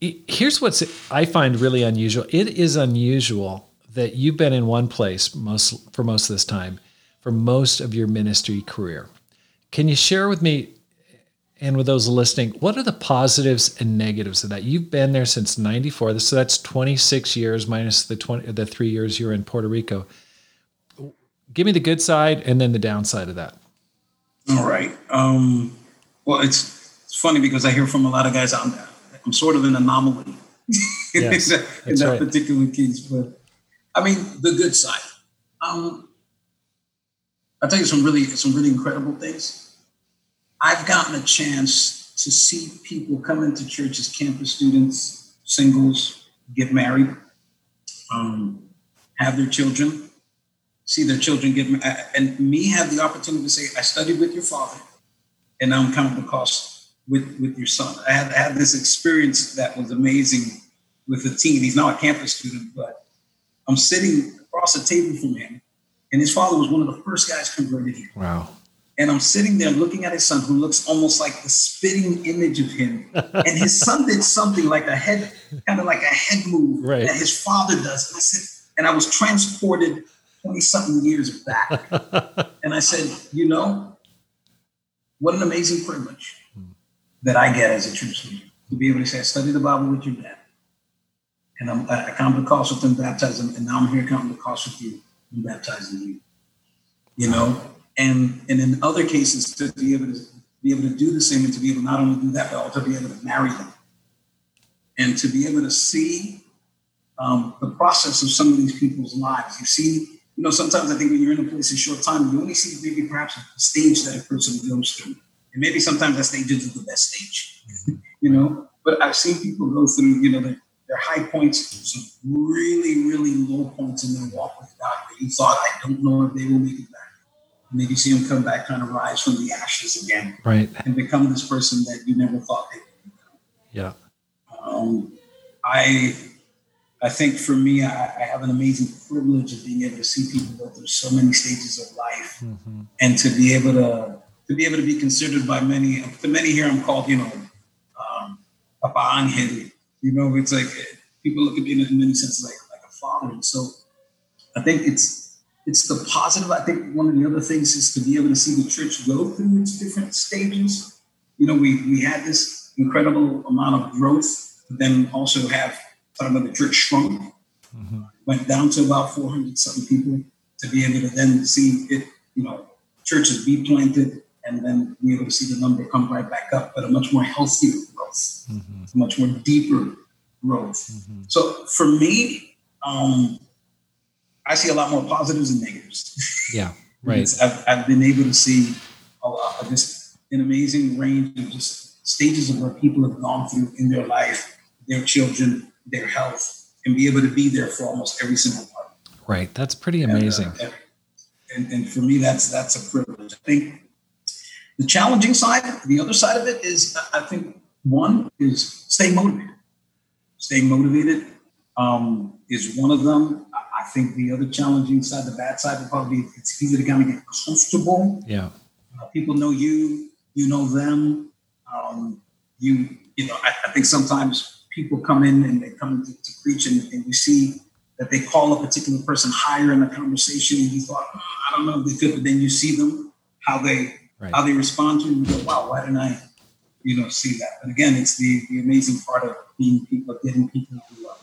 here's what's I find really unusual. It is unusual that you've been in one place most for most of this time for most of your ministry career. Can you share with me and with those listening, what are the positives and negatives of that? You've been there since 94. So that's 26 years minus the 20 the 3 years you were in Puerto Rico. Give me the good side and then the downside of that. All right. Um, well, it's, it's funny because I hear from a lot of guys out there I'm sort of an anomaly yes, in that, in that right. particular case. But I mean, the good side. Um, I'll tell you some really some really incredible things. I've gotten a chance to see people come into church as campus students, singles, get married, um, have their children, see their children get married, and me have the opportunity to say, I studied with your father, and now I'm counting the cost with with your son. I had, I had this experience that was amazing with a teen. He's now a campus student, but I'm sitting across the table from him, and his father was one of the first guys converted here. Wow. And I'm sitting there looking at his son, who looks almost like the spitting image of him. and his son did something like a head, kind of like a head move right. that his father does. And I said, and I was transported 20 something years back. and I said, you know, what an amazing privilege that I get as a church leader to be able to say, I studied the Bible with your dad. And I'm, I come to the cross with them, baptizing, and now I'm here coming to the cross with you baptizing you. You know, and and in other cases to be able to be able to do the same and to be able not only do that but also be able to marry them and to be able to see um, the process of some of these people's lives. You see, you know, sometimes I think when you're in a place a short time, you only see maybe perhaps the stage that a person goes through, and maybe sometimes that stage isn't the best stage, you know. But I've seen people go through, you know, their, their high points, some really, really low points in their walk with God. You thought, I don't know if they will make it back and then you see them come back, kind of rise from the ashes again, right, and become this person that you never thought they would become. Yeah. Um, I, I think for me, I, I, have an amazing privilege of being able to see people go through so many stages of life, mm-hmm. and to be able to to be able to be considered by many. To many here, I'm called, you know, um, Papa Angel. You know, it's like people look at me in many senses like like a father, and so I think it's it's the positive. I think one of the other things is to be able to see the church go through its different stages. You know, we we had this incredible amount of growth, but then also have talking about the church shrunk, mm-hmm. went down to about 400 something people to be able to then see it, you know, churches be planted and then be able to see the number come right back up, but a much more healthier growth, mm-hmm. much more deeper growth. Mm-hmm. So for me, um, I see a lot more positives and negatives. Yeah, right. I've, I've been able to see a lot of just an amazing range of just stages of where people have gone through in their life, their children, their health, and be able to be there for almost every single part. Right. That's pretty amazing. And, uh, and, and for me, that's that's a privilege. I think the challenging side, the other side of it is, I think one is stay motivated. Stay motivated um, is one of them. I think the other challenging side, the bad side, would probably be it's easy to kind of get comfortable. Yeah. Uh, people know you, you know them. Um, you, you know, I, I, think sometimes people come in and they come to, to preach and, and, you see that they call a particular person higher in the conversation and you thought, oh, I don't know if they could, but then you see them, how they right. how they respond to you, and you go, wow, why didn't I, you know, see that? But again, it's the, the amazing part of being people, getting people who, um,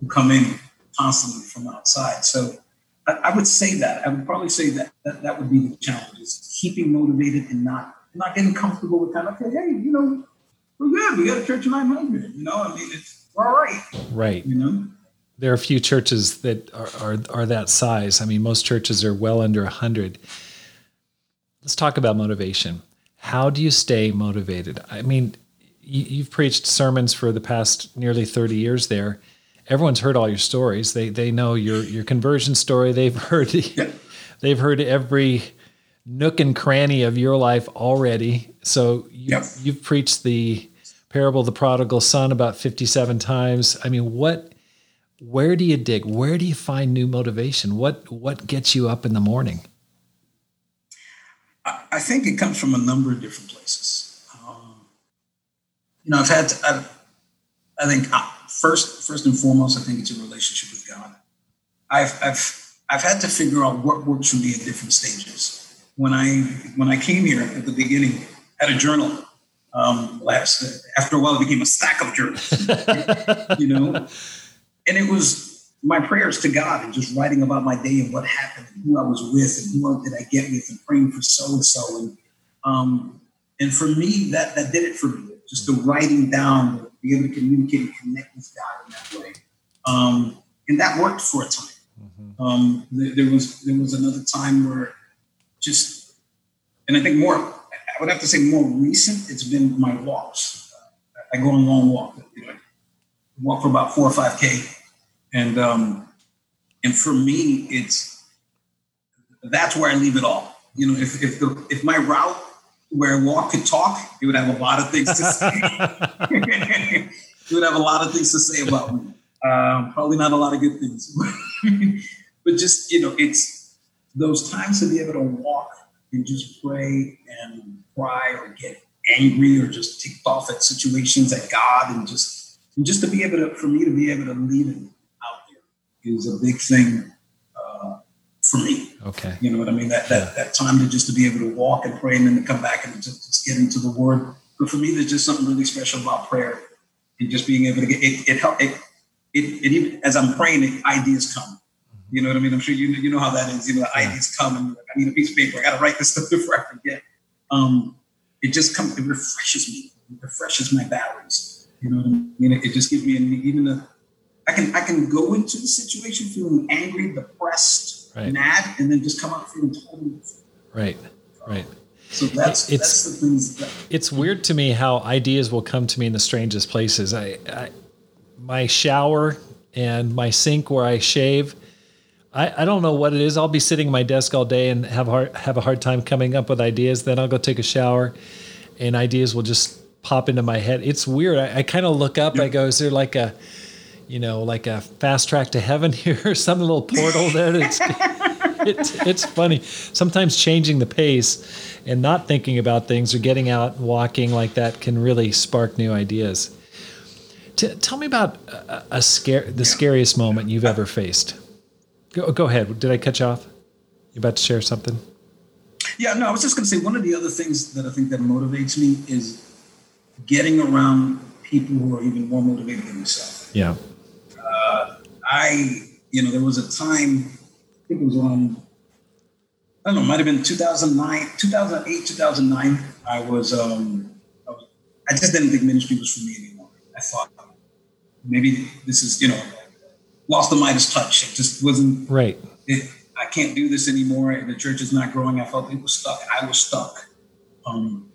who come in constantly from outside. So I, I, would say that. I would probably say that, that that would be the challenge is keeping motivated and not not getting comfortable with kind of, okay, hey, you know, we're good. We got a church of 900. You know, I mean, it's we're all right. Right. You know? There are a few churches that are, are, are that size. I mean, most churches are well under 100. Let's talk about motivation. How do you stay motivated? I mean, you, you've preached sermons for the past nearly 30 years there everyone's heard all your stories. They they know your your conversion story. They've heard they've heard every nook and cranny of your life already. So you, yep. you've preached the parable of the prodigal son about 57 times. I mean, what where do you dig? Where do you find new motivation? What what gets you up in the morning? I think it comes from a number of different places. Um, you know, I've had to, I've, I think uh, first, first and foremost, I think it's a relationship with God. I've, I've, I've had to figure out what works for me at different stages. When I, when I came here at the beginning, I had a journal. Um, last after a while, it became a stack of journals. you know, and it was my prayers to God and just writing about my day and what happened and who I was with and who did I get with and praying for so and so and um, and for me that that did it for me. Just the writing down being able to communicate and connect with God in that way. Um, and that worked for a time. Mm-hmm. Um, there, there, was there was another time where just, and I think more, I would have to say more recent. It's been my walks. I go on long walk. You know, walk for about four or five k, and um, and for me, it's that's where I leave it all. You know, if if the if my route where walk could talk, he would have a lot of things to say. he would have a lot of things to say about me. Um, probably not a lot of good things, but just you know, it's those times to be able to walk and just pray and cry or get angry or just ticked off at situations at God and just and just to be able to for me to be able to leave it is a big thing uh, for me. Okay. You know what I mean? That that, that time to just to be able to walk and pray and then to come back and just, just get into the word. But for me, there's just something really special about prayer and just being able to get it. It help. It, it, it even as I'm praying, it, ideas come. You know what I mean? I'm sure you you know how that is. You know, the yeah. ideas come, and I need a piece of paper. I got to write this stuff before I forget. Um, it just comes. It refreshes me. It refreshes my batteries. You know what I mean? It, it just gives me an, even a. I can I can go into the situation feeling angry, depressed, right. mad, and then just come out feeling totally. Right. Right. So that's it's that's the things. That, it's weird to me how ideas will come to me in the strangest places. I, I my shower and my sink where I shave. I, I don't know what it is. I'll be sitting at my desk all day and have hard, have a hard time coming up with ideas. Then I'll go take a shower, and ideas will just pop into my head. It's weird. I, I kind of look up. Yeah. I go, is there like a, you know, like a fast track to heaven here, or some little portal there? It's, it's it's funny. Sometimes changing the pace and not thinking about things or getting out and walking like that can really spark new ideas. T- tell me about a, a scare, the scariest moment you've ever faced. Go, go ahead. Did I cut you off? You about to share something? Yeah, no, I was just going to say one of the other things that I think that motivates me is getting around people who are even more motivated than myself. Yeah. I, you know, there was a time, I think it was on, I don't know, it might have been 2009, 2008, 2009. I was, um, I was, I just didn't think ministry was for me anymore. I thought maybe this is, you know, lost the Midas touch. It just wasn't right. It, I can't do this anymore. The church is not growing. I felt it was stuck. I was stuck. Um,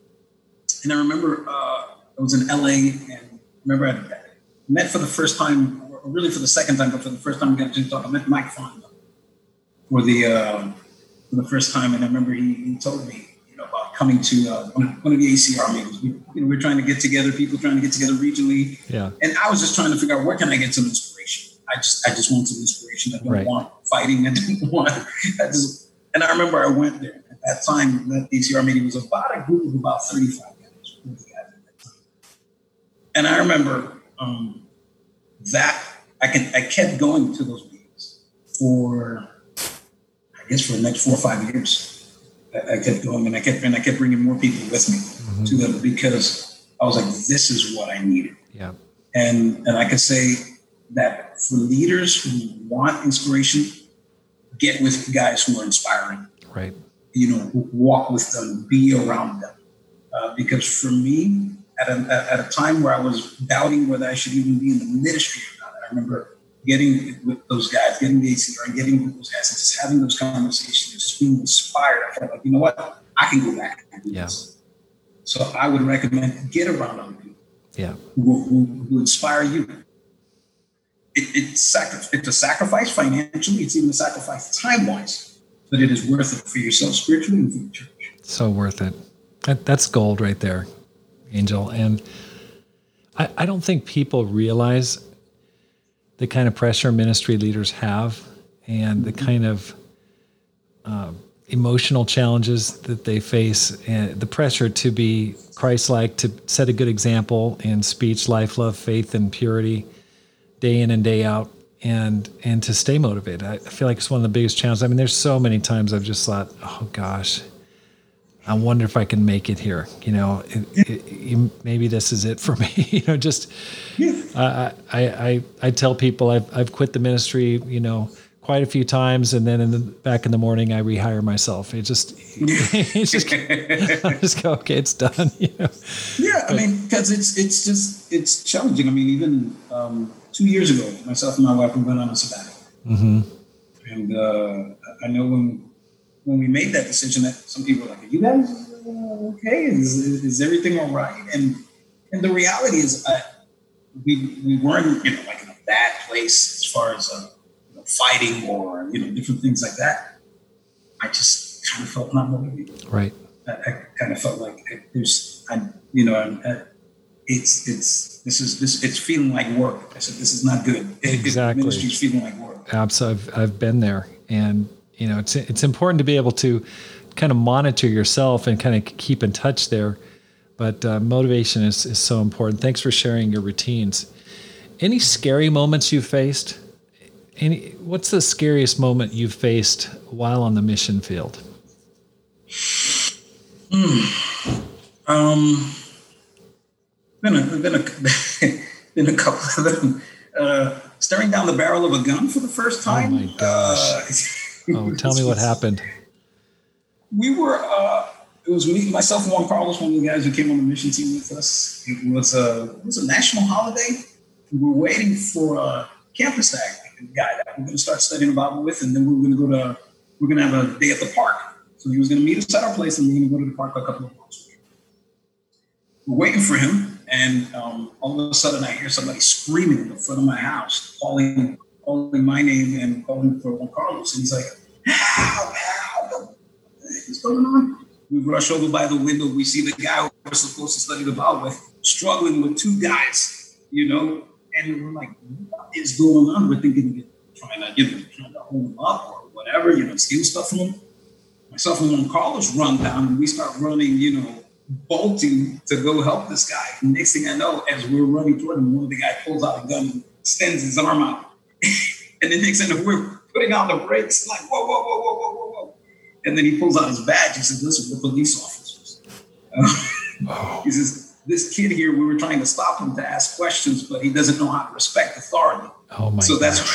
and I remember uh, I was in LA and remember I met for the first time, really for the second time, but for the first time, I got to talk. I met Mike Fonda for the uh, for the first time, and I remember he, he told me you know about coming to uh, one, one, of the ACR meetings. We, you know, we're trying to get together, people trying to get together regionally. Yeah. And I was just trying to figure out where can I get some inspiration. I just I just want some inspiration. I don't right. want fighting. I didn't want. I just and I remember I went there at that time. That ACR meeting was about a group of about thirty five guys, And I remember um, that I can I kept going to those meetings for I guess for the next four or five years I, kept going and I kept and I kept bringing more people with me mm-hmm. to them because I was like, this is what I needed. Yeah. And and I could say that for leaders who want inspiration, get with guys who are inspiring. Right. You know, walk with them, be around them. Uh, because for me, at a, at a time where I was doubting whether I should even be in the ministry I remember getting with those guys, getting the ACR and getting with those guys and just having those conversations, just being inspired. I felt like, you know what, I can go back and do yeah. this. So I would recommend get around other people. Yeah. Who, who, who inspire you. It, it's, sacri- it's a sacrifice financially, it's even a sacrifice time wise, but it is worth it for yourself spiritually and for the church. So worth it. That, that's gold right there, Angel. And I, I don't think people realize the kind of pressure ministry leaders have and the kind of uh, emotional challenges that they face and the pressure to be christ-like to set a good example in speech life love faith and purity day in and day out and and to stay motivated. I feel like it's one of the biggest challenges. I mean there's so many times i've just thought oh gosh I wonder if I can make it here. You know, it, it, maybe this is it for me. you know, just I, I I tell people I've I've quit the ministry. You know, quite a few times, and then in the back in the morning I rehire myself. It just it's just I just go okay, it's done. You know. Yeah, I mean, because it's it's just it's challenging. I mean, even um, two years ago, myself and my wife we went on a sabbatical, mm-hmm. and uh, I know when when we made that decision that some people were like, "Are you guys uh, okay? Is, is everything all right?" And and the reality is, uh, we we weren't you know like in a bad place as far as uh, you know, fighting or you know different things like that. I just kind of felt not motivated. Right. I, I kind of felt like there's, I, you know, uh, it's it's this is this it's feeling like work. I said this is not good. Exactly. Ministry's feeling like work. Absolutely, I've, I've been there, and you know, it's it's important to be able to kind of monitor yourself and kind of keep in touch there. But uh, motivation is, is so important. Thanks for sharing your routines. Any scary moments you've faced? Any? What's the scariest moment you've faced while on the mission field? Hmm. Um, been a been a been a couple of them. uh, staring down the barrel of a gun for the first time. Oh my gosh! Uh, oh, tell me what happened. We were. Uh, it was me, myself, and Juan Carlos, one of the guys who came on the mission team with us. It was a it was a national holiday. We were waiting for a campus tag guy that we're going to start studying the Bible with, and then we were going to go to we're going to have a day at the park. So he was going to meet us at our place, and we are going to go to the park a couple of blocks We're waiting for him, and um, all of a sudden I hear somebody screaming in the front of my house, calling calling my name and calling for Juan Carlos, and he's like, "Help! Help! What is going on?" We rush over by the window. We see the guy we're supposed to study the Bible with struggling with two guys, you know, and we're like, "What is going on?" We're thinking, trying to, you know, trying to hold him up or whatever, you know, steal stuff from him. Myself and Juan Carlos run down and we start running, you know, bolting to go help this guy. Next thing I know, as we're running toward him, one of the guys pulls out a gun and extends his arm out. and then next thing we're putting on the brakes, like, whoa, whoa, whoa, whoa, whoa, whoa, whoa. And then he pulls out his badge. He says, listen, we're police officers. Uh, he says, this kid here, we were trying to stop him to ask questions, but he doesn't know how to respect authority. Oh my! So that's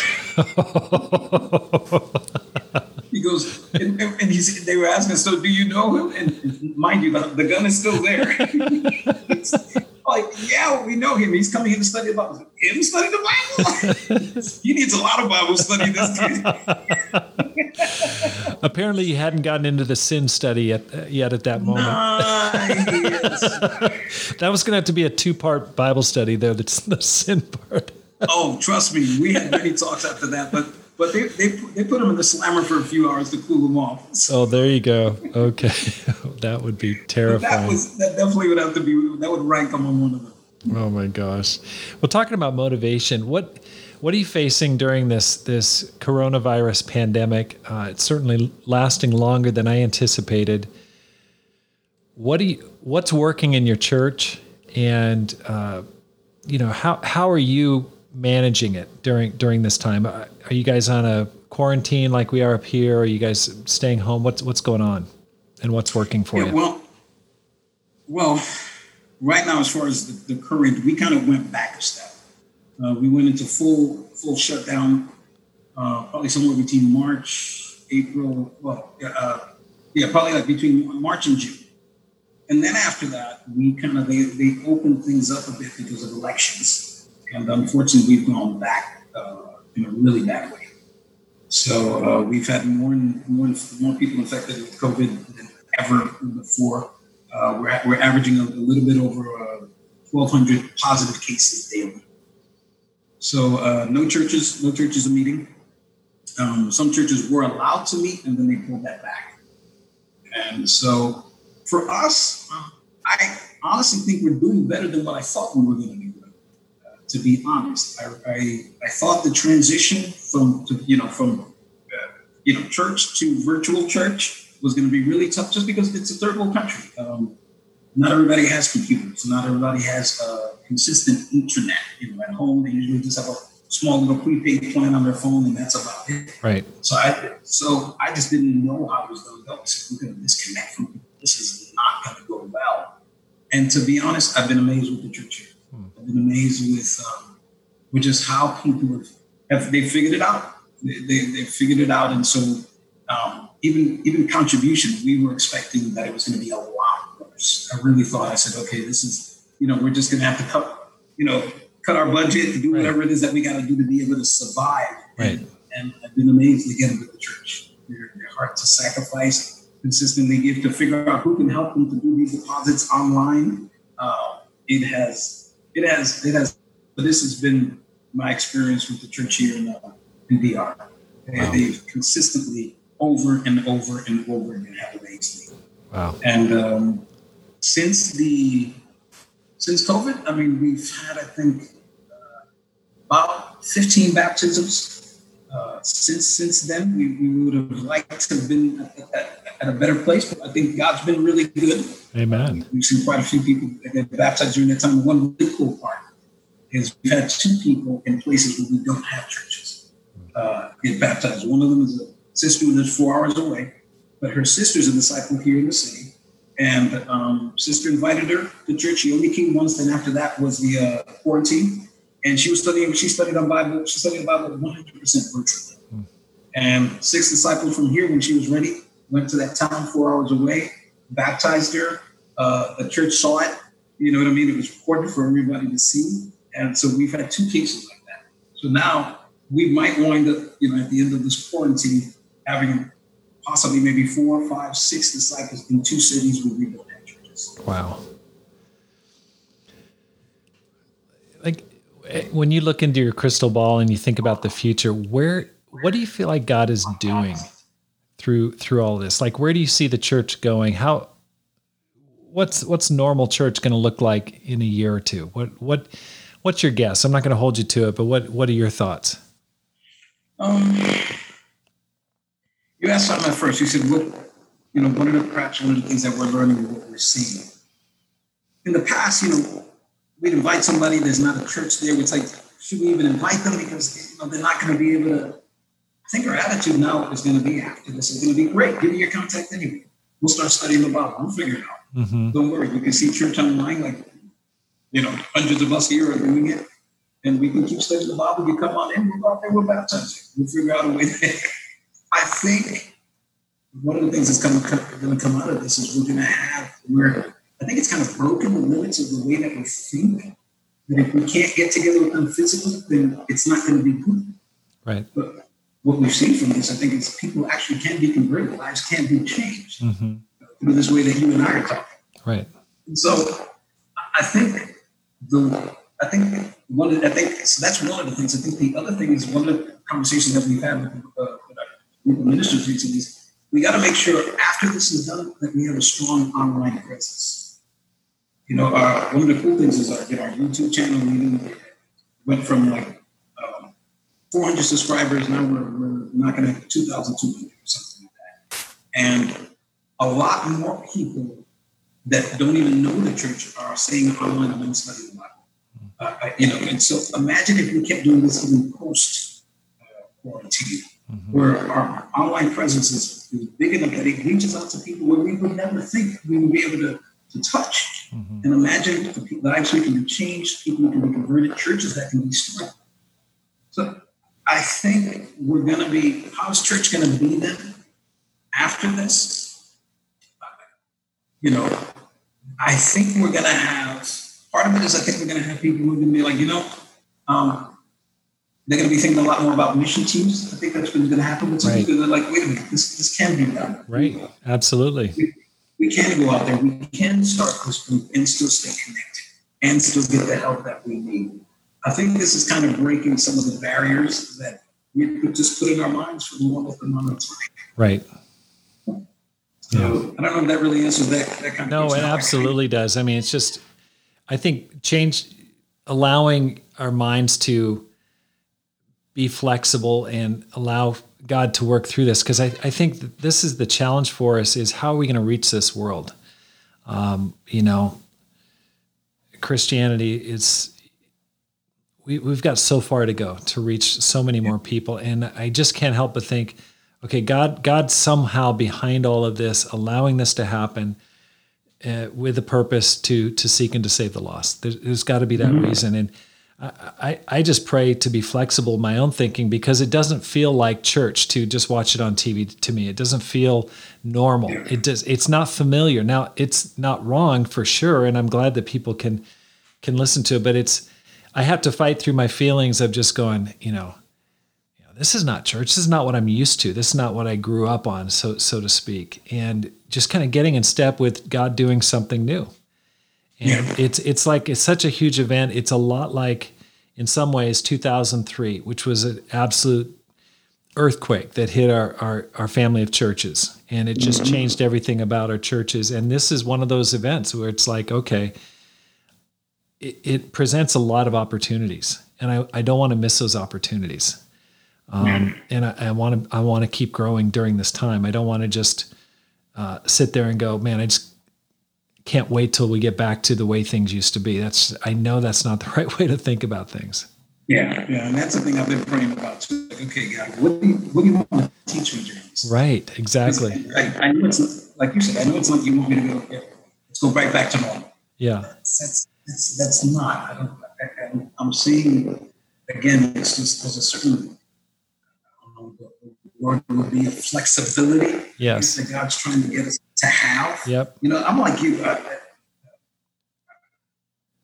he goes, and, and he's. They were asking, so do you know him? And mind you, the, the gun is still there. Like, yeah, we know him. He's coming here to study the Bible. Him study the Bible? he needs a lot of Bible study. This kid. Apparently, you hadn't gotten into the sin study yet, uh, yet at that moment. Nice. that was going to have to be a two-part Bible study, there. That's the sin part oh, trust me, we had many talks after that, but but they, they, they put him in the slammer for a few hours to cool him off. So oh, there you go. Okay, that would be terrifying. that was that definitely would have to be that would rank among one of them. Oh my gosh. Well, talking about motivation, what what are you facing during this this coronavirus pandemic? Uh, it's certainly lasting longer than I anticipated. What do you what's working in your church, and uh, you know how how are you managing it during during this time? Are you guys on a quarantine like we are up here? Are you guys staying home? What's what's going on, and what's working for yeah, you? Well, well, right now, as far as the, the current, we kind of went back a step. Uh, we went into full full shutdown, uh, probably somewhere between March, April. Well, uh, yeah, probably like between March and June. And then after that, we kind of they, they opened things up a bit because of elections and unfortunately, we've gone back uh, in a really bad way. So uh, we've had more and more, more people infected with COVID than ever before. Uh, we're, we're averaging a, a little bit over 1,200 uh, positive cases daily. So uh, no churches, no churches are meeting. Um, some churches were allowed to meet, and then they pulled that back. And so for us, I honestly think we're doing better than what I thought we were going to do to be honest. I, I, I thought the transition from, to, you know, from, uh, you know, church to virtual church was going to be really tough just because it's a third world country. Um, not everybody has computers. Not everybody has a consistent internet. You know, at home they usually just have a small little prepaid plan on their phone, and that's about it. Right. So I, so I just didn't know how it was going to go. So we're going to disconnect from people. This is not going to go well. And to be honest, I've been amazed with the church here. I've been amazed with um, with just how people have, have they figured it out. They, they, they figured it out, and so um, even even contribution, we were expecting that it was going to be a lot worse. I really thought I said, okay, this is you know we're just going to have to cut you know cut our budget to do right. whatever it is that we got to do to be able to survive. Right. And, and I've been amazed again with the church. Their, their heart to sacrifice, consistently give to figure out who can help them to do these deposits online. Uh, it has it has it has but this has been my experience with the church here in, uh, in DR. Wow. They've consistently over and over and over again have amazed me. Wow. And um, since the since COVID, I mean, we've had I think uh, about 15 baptisms. Uh, since since then, we, we would have liked to have been at, at, at, a better place, but I think God's been really good. Amen. We've seen quite a few people get baptized during that time. One really cool part is we've had two people in places where we don't have churches uh, get baptized. One of them is a sister who lives four hours away, but her sister's a disciple here in the city. And um, sister invited her to church. She only came once. Then after that was the uh, quarantine. And she was studying. She studied on Bible. She studied the Bible 100 percent virtually. Mm. And six disciples from here, when she was ready, went to that town four hours away, baptized her. Uh, the church saw it. You know what I mean? It was recorded for everybody to see. And so we've had two cases like that. So now we might wind up, you know, at the end of this quarantine, having possibly maybe four, five, six disciples in two cities where we don't have churches. Wow. Like when you look into your crystal ball and you think about the future, where what do you feel like God is doing through through all this? Like where do you see the church going? How what's what's normal church going to look like in a year or two? What what what's your guess? I'm not going to hold you to it, but what what are your thoughts? Um, you asked something at first. You said, "What you know? What are the perhaps one of the things that we're learning what we're seeing?" In the past, you know, we'd invite somebody. There's not a church there. It's like, should we even invite them because you know they're not going to be able to. I think our attitude now is going to be after this is going to be great. Give me your contact anyway. We'll start studying the Bible. We'll figure it out. Mm-hmm. Don't worry. You can see church online. Like, you know, hundreds of us here are doing it and we can keep studying the Bible. You come on in, we'll go out there, we'll baptize you. We'll figure out a way to. I think one of the things that's going to come out of this is we're going to have where I think it's kind of broken the limits of the way that we think. That if we can't get together with them physically, then it's not going to be good. Right. But what we've seen from this, I think, is people actually can be converted, lives can be changed mm-hmm. through this way that you and I are talking. Right. And so I think the I think one of the, I think so that's one of the things. I think the other thing is one of the conversations that we've had with, uh, with our group of ministers recently is we got to make sure after this is done that we have a strong online presence. You know, our, one of the cool things is our, you know, our YouTube channel. We went from like um, 400 subscribers, now we're, we're knocking at 2,200 or something like that. And a lot more people that don't even know the church are saying online and studying the Bible. Uh, you know, and so imagine if we kept doing this even post uh, quarantine, mm-hmm. where our online presence is, is, big enough that it reaches out to people where we would never think we would be able to, to touch. Mm-hmm. And imagine the lives we can be changed, people who can be converted, churches that can be started. So I think we're going to be, how's church going to be then after this? You know, I think we're going to have part of it is I think we're going to have people who are going to be like, you know, um, they're going to be thinking a lot more about mission teams. I think that's what's going to happen with some right. people. They're like, wait a minute, this, this can be done. Right. Absolutely. We, we can go out there. We can start this group and still stay connected and still get the help that we need. I think this is kind of breaking some of the barriers that we could just put in our minds for the longest amount of time. Right. So yeah. I don't know if that really answers that, that kind of No, it absolutely does. I mean, it's just I think change, allowing our minds to be flexible and allow God to work through this. Because I, I think this is the challenge for us is how are we going to reach this world? Um, you know, Christianity is, we, we've got so far to go to reach so many more people. And I just can't help but think, okay, God, God somehow behind all of this, allowing this to happen, uh, with a purpose to to seek and to save the lost. there's, there's got to be that mm-hmm. reason, and I, I just pray to be flexible in my own thinking because it doesn't feel like church to just watch it on TV. To me, it doesn't feel normal. It does. It's not familiar. Now, it's not wrong for sure, and I'm glad that people can can listen to it. But it's I have to fight through my feelings of just going, you know, this is not church. This is not what I'm used to. This is not what I grew up on, so so to speak. And just kind of getting in step with God doing something new. And yeah. it's it's like it's such a huge event. It's a lot like in some ways 2003, which was an absolute earthquake that hit our our, our family of churches. And it just mm-hmm. changed everything about our churches. And this is one of those events where it's like, okay, it, it presents a lot of opportunities. And I, I don't want to miss those opportunities. Um, and I want to I want to keep growing during this time. I don't want to just uh, sit there and go, man, I just can't wait till we get back to the way things used to be. That's I know that's not the right way to think about things. Yeah, yeah, and that's the thing I've been praying about too. Like, okay, God, what do you what do you want to teach me this? Right, exactly. I, I know it's like you said. I know it's like you want me to go. Yeah, let's go right back to normal. Yeah, that's that's, that's, that's not. I don't. I, I'm seeing again. It's just there's a certain I don't know the word would be flexibility. Yes. That God's trying to get us to. Yep. You know, I'm like you. I,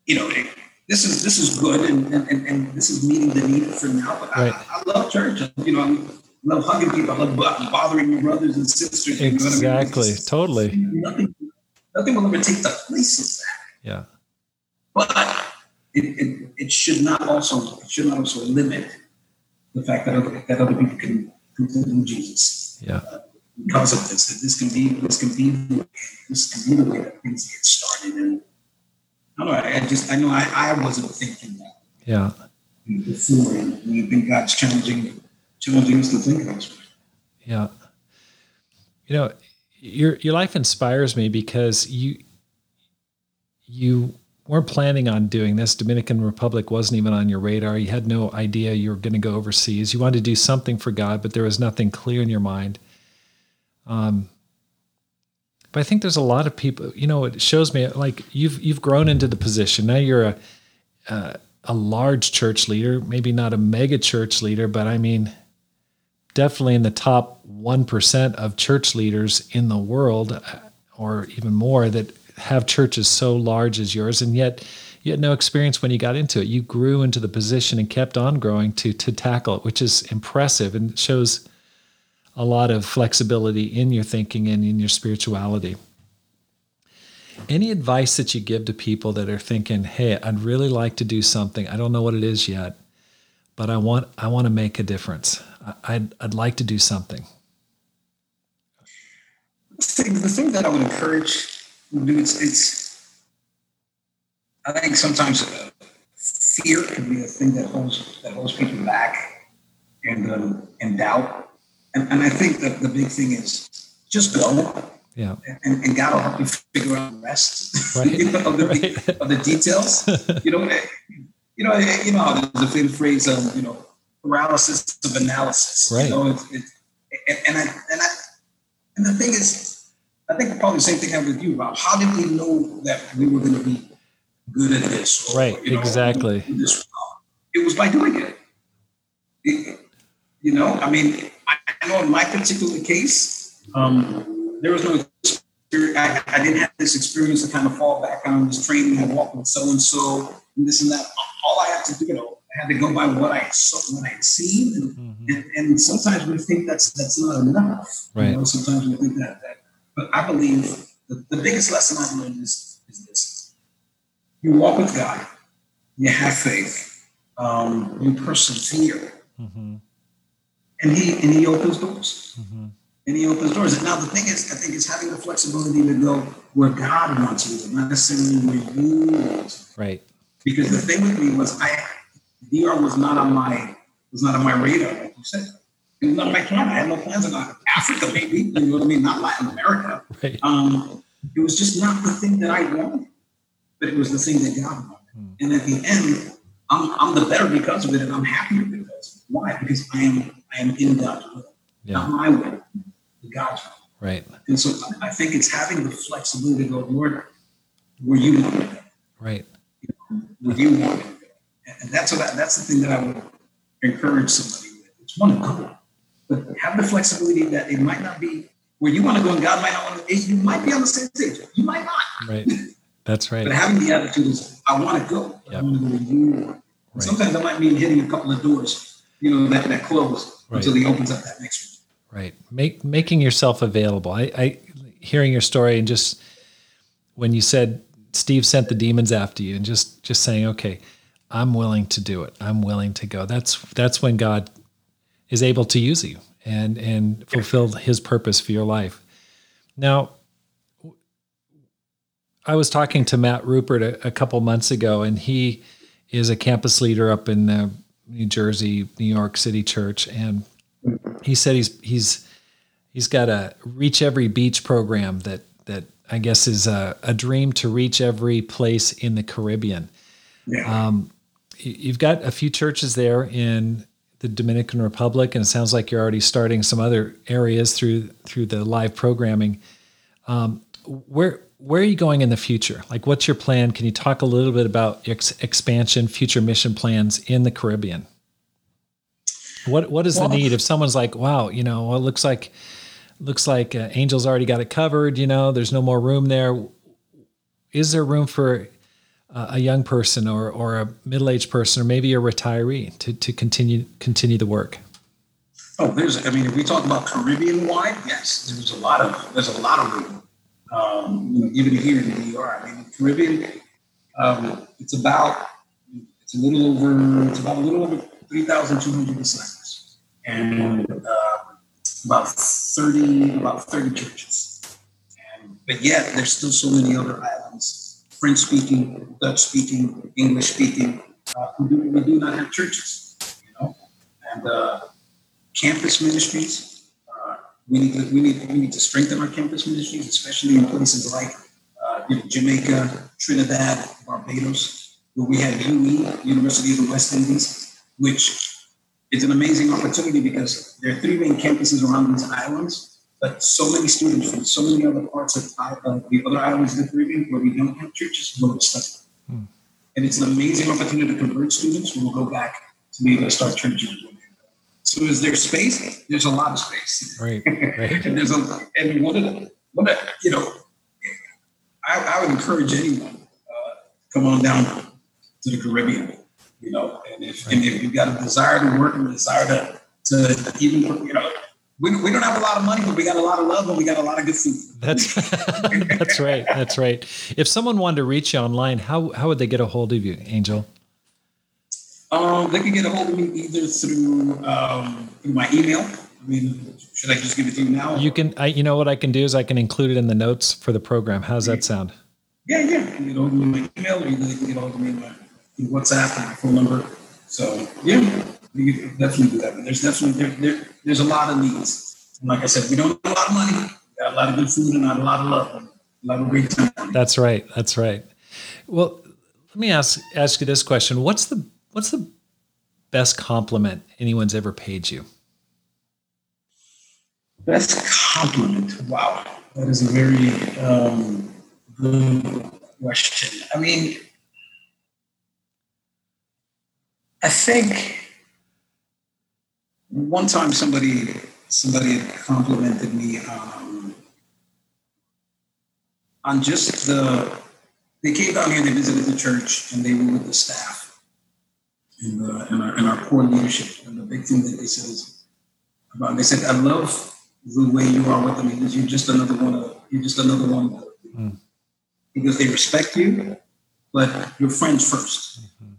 you know, it, this is this is good, and, and, and this is meeting the need for now. But right. I, I, love church. You know, I love hugging people. I love bothering my brothers and sisters. Exactly. I mean? totally. Nothing, nothing will ever take the place of that. Yeah. But it, it, it should not also it should not also limit the fact that other, that other people can come to Jesus. Yeah. Uh, because of this, that this can be this can be this can be the way that things get started. And I don't know. I just I know I, I wasn't thinking that. Yeah. Before, and we think God's challenging challenging us to think this. Yeah. You know, your your life inspires me because you you weren't planning on doing this. Dominican Republic wasn't even on your radar. You had no idea you were going to go overseas. You wanted to do something for God, but there was nothing clear in your mind. Um, but I think there's a lot of people. You know, it shows me like you've you've grown into the position. Now you're a a, a large church leader, maybe not a mega church leader, but I mean, definitely in the top one percent of church leaders in the world, or even more, that have churches so large as yours, and yet you had no experience when you got into it. You grew into the position and kept on growing to to tackle it, which is impressive and shows a lot of flexibility in your thinking and in your spirituality. Any advice that you give to people that are thinking, "Hey, I'd really like to do something. I don't know what it is yet, but I want I want to make a difference. I'd I'd like to do something." The thing, that I would encourage it's, it's I think sometimes uh, fear can be a thing that holds that holds people back and um, and doubt. And, and I think that the big thing is just go. Yeah. And, and God will help you figure out the rest right. you know, of, the, right. of the details. you know, you know, you know, there's a famous phrase, um, you know, paralysis of analysis. Right. You know, it's, it's, and, and I and I and the thing is, I think probably the same thing happened with you, Rob. How did we know that we were going to be good at this? Or, right, you know, exactly. This? It was by doing it. it. You know, I mean, I know in my particular case, um, there was no experience. I, I, didn't have this experience to kind of fall back on this training and walk with so and so and this and that. All I had to do, you know, I had to go by what I saw, what I had seen, and, mm-hmm. and, and, sometimes we think that's that's not enough. Right. You know, sometimes we think that that but I believe the, the biggest lesson I've learned is, is this. You walk with God, you have faith, um, you persevere, mm-hmm. And he and he opens doors. Mm-hmm. And he opens doors. And now the thing is, I think it's having the flexibility to go where God wants you to, not necessarily where you want. Right. Because the thing with me was I DR was not on my was not on my radar, like you said. It was not my plan. I had no plans on Africa, maybe. You know what I mean? Not Latin America. Right. Um, it was just not the thing that I wanted, but it was the thing that God wanted. Hmm. And at the end, I'm, I'm the better because of it, and I'm happier because why? Because I am I am in God's will, yeah. not my will, God's will. Right. And so I think it's having the flexibility to go, Lord, where you want me Right. Where you want me And that's what I, that's the thing that I would encourage somebody with. It's one go but have the flexibility that it might not be where you want to go and God might not want to. You might be on the same stage. You might not. Right. That's right. but having the attitude is, I want to go. Yep. I want to go where you want. Right. Sometimes that might mean hitting a couple of doors, you know, that, that close right. until he opens up that next one. Right. Make, making yourself available. I, I, hearing your story and just when you said Steve sent the demons after you and just, just saying, okay, I'm willing to do it. I'm willing to go. That's, that's when God is able to use you and and fulfill his purpose for your life. Now, I was talking to Matt Rupert a, a couple months ago, and he is a campus leader up in the New Jersey, New York City church, and he said he's he's he's got a reach every beach program that that I guess is a, a dream to reach every place in the Caribbean. Yeah. Um, you've got a few churches there in the Dominican Republic, and it sounds like you're already starting some other areas through through the live programming. Um, where where are you going in the future? Like, what's your plan? Can you talk a little bit about ex- expansion, future mission plans in the Caribbean? What What is well, the need if someone's like, wow, you know, well, it looks like looks like uh, Angel's already got it covered. You know, there's no more room there. Is there room for uh, a young person or or a middle aged person or maybe a retiree to to continue continue the work? Oh, there's. I mean, if we talk about Caribbean wide, yes, there's a lot of there's a lot of room. Um, you know, even here in the DR, I mean, the Caribbean, um, it's about it's a little over it's about a little over three thousand two hundred disciples, and uh, about thirty about thirty churches. And, but yet, there's still so many other islands, French speaking, Dutch speaking, English speaking, uh, who do, we do not have churches. You know, and uh, campus ministries. We need to we need we need to strengthen our campus ministries, especially in places like uh, you know, Jamaica, Trinidad, Barbados, where we have UWI, University of the West Indies, which is an amazing opportunity because there are three main campuses around these islands, but so many students from so many other parts of uh, the other islands in the Caribbean where we don't have churches go to study. Hmm. And it's an amazing opportunity to convert students who will go back to be able to start churches so is there space? There's a lot of space. Right. right. and there's a and one of the one of, you know, I, I would encourage anyone uh, come on down to the Caribbean. You know, and if right. and if you've got a desire to work and a desire to to even you know we, we don't have a lot of money, but we got a lot of love and we got a lot of good food. That's that's right. That's right. If someone wanted to reach you online, how how would they get a hold of you, Angel? Um, they can get a hold of me either through, um, through my email. I mean, should I just give it to you now? You can. I, you know what I can do is I can include it in the notes for the program. How's that sound? Yeah, yeah. You can get hold of me my email, or you can get hold of me my WhatsApp and my phone number. So yeah, you can definitely do that. But there's definitely there, there, there's a lot of needs. And like I said, we don't have a lot of money. We got a lot of good food and not a lot of love. A lot of great time. That's right. That's right. Well, let me ask ask you this question: What's the What's the best compliment anyone's ever paid you? Best compliment. Wow, that is a very um, good question. I mean, I think one time somebody somebody had complimented me um, on just the. They came down here, they visited the church, and they were with the staff in, uh, in, our, in our core leadership. And the big thing that they said is about, they said, I love the way you are with them because you're just another one of, you're just another one mm. Because they respect you, but you're friends 1st mm-hmm.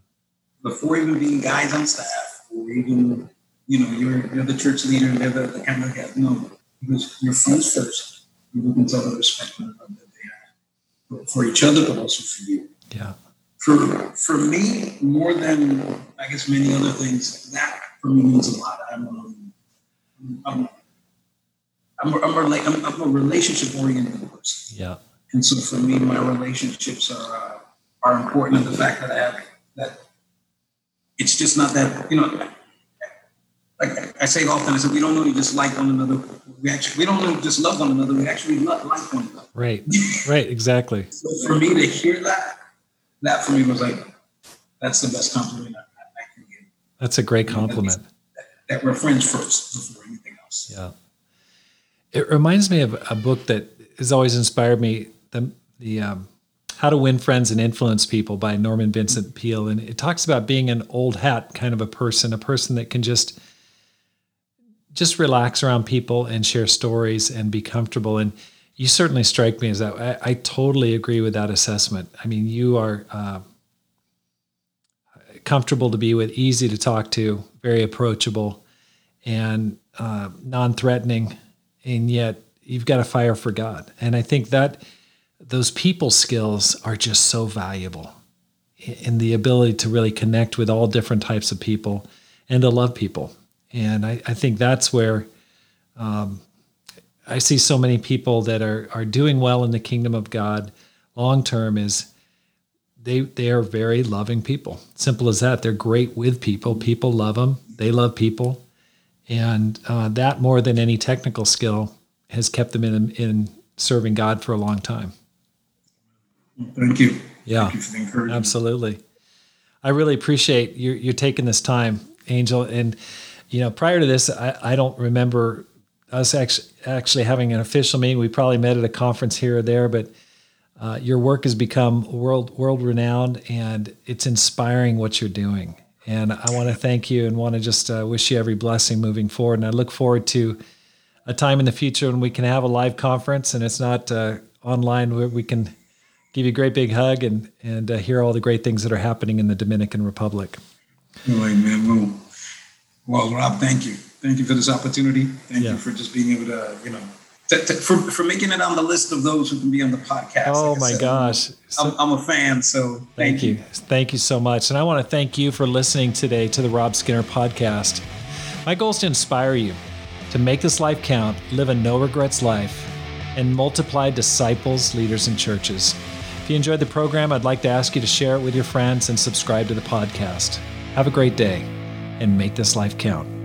Before even being guys on staff or even, you know, you're, you're the church leader and they're the, the kind of guy. No, because you're friends first. You can tell the respect that they have for each other, but also for you. Yeah for for me, more than I guess many other things, that for me means a lot. I'm um, I'm I'm, I'm, a, I'm, I'm a relationship oriented person. Yeah. And so for me, my relationships are uh, are important. And the fact that I have that, it's just not that you know. Like I say often, I said we don't only just like one another. We actually we don't only just love one another. We actually love, like one another. Right. Right. Exactly. so for me to hear that that for me was like, that's the best compliment I, I can give. That's a great compliment. That, that, we're friends first before anything else. Yeah. It reminds me of a book that has always inspired me. The the um, How to Win Friends and Influence People by Norman Vincent Peale, and it talks about being an old hat kind of a person, a person that can just just relax around people and share stories and be comfortable. And you certainly strike me as that. I, I totally agree with that assessment. I mean, you are uh, comfortable to be with, easy to talk to, very approachable, and uh, non-threatening, and yet you've got a fire for God. And I think that those people skills are just so valuable in the ability to really connect with all different types of people and to love people. And I, I think that's where um, I see so many people that are are doing well in the kingdom of God long term is they they are very loving people. Simple as that. They're great with people. People love them. They love people, and uh, that more than any technical skill has kept them in in serving God for a long time. Thank you. Yeah. Thank you. Absolutely. I really appreciate you you taking this time, Angel. And you know, prior to this, I, I don't remember us actually having an official meeting. We probably met at a conference here or there, but uh, your work has become world world renowned, and it's inspiring what you're doing. And I want to thank you and want to just uh, wish you every blessing moving forward. And I look forward to a time in the future when we can have a live conference and it's not uh, online where we can give you a great big hug and and uh, hear all the great things that are happening in the Dominican Republic. Amen. Well, Rob, thank you. Thank you for this opportunity. Thank Yeah. you for just being able to, you know, to, to, for, for making it on the list of those who can be on the podcast. Oh Like my said, gosh. I'm, I'm a fan, so thank, Thank you. Thank you so much. And I want to thank you for listening today to the Rob Skinner podcast. My goal is to inspire you to make this life count, live a no regrets life, and multiply disciples, leaders, and churches. If you enjoyed the program, I'd like to ask you to share it with your friends and subscribe to the podcast. Have a great day and make this life count.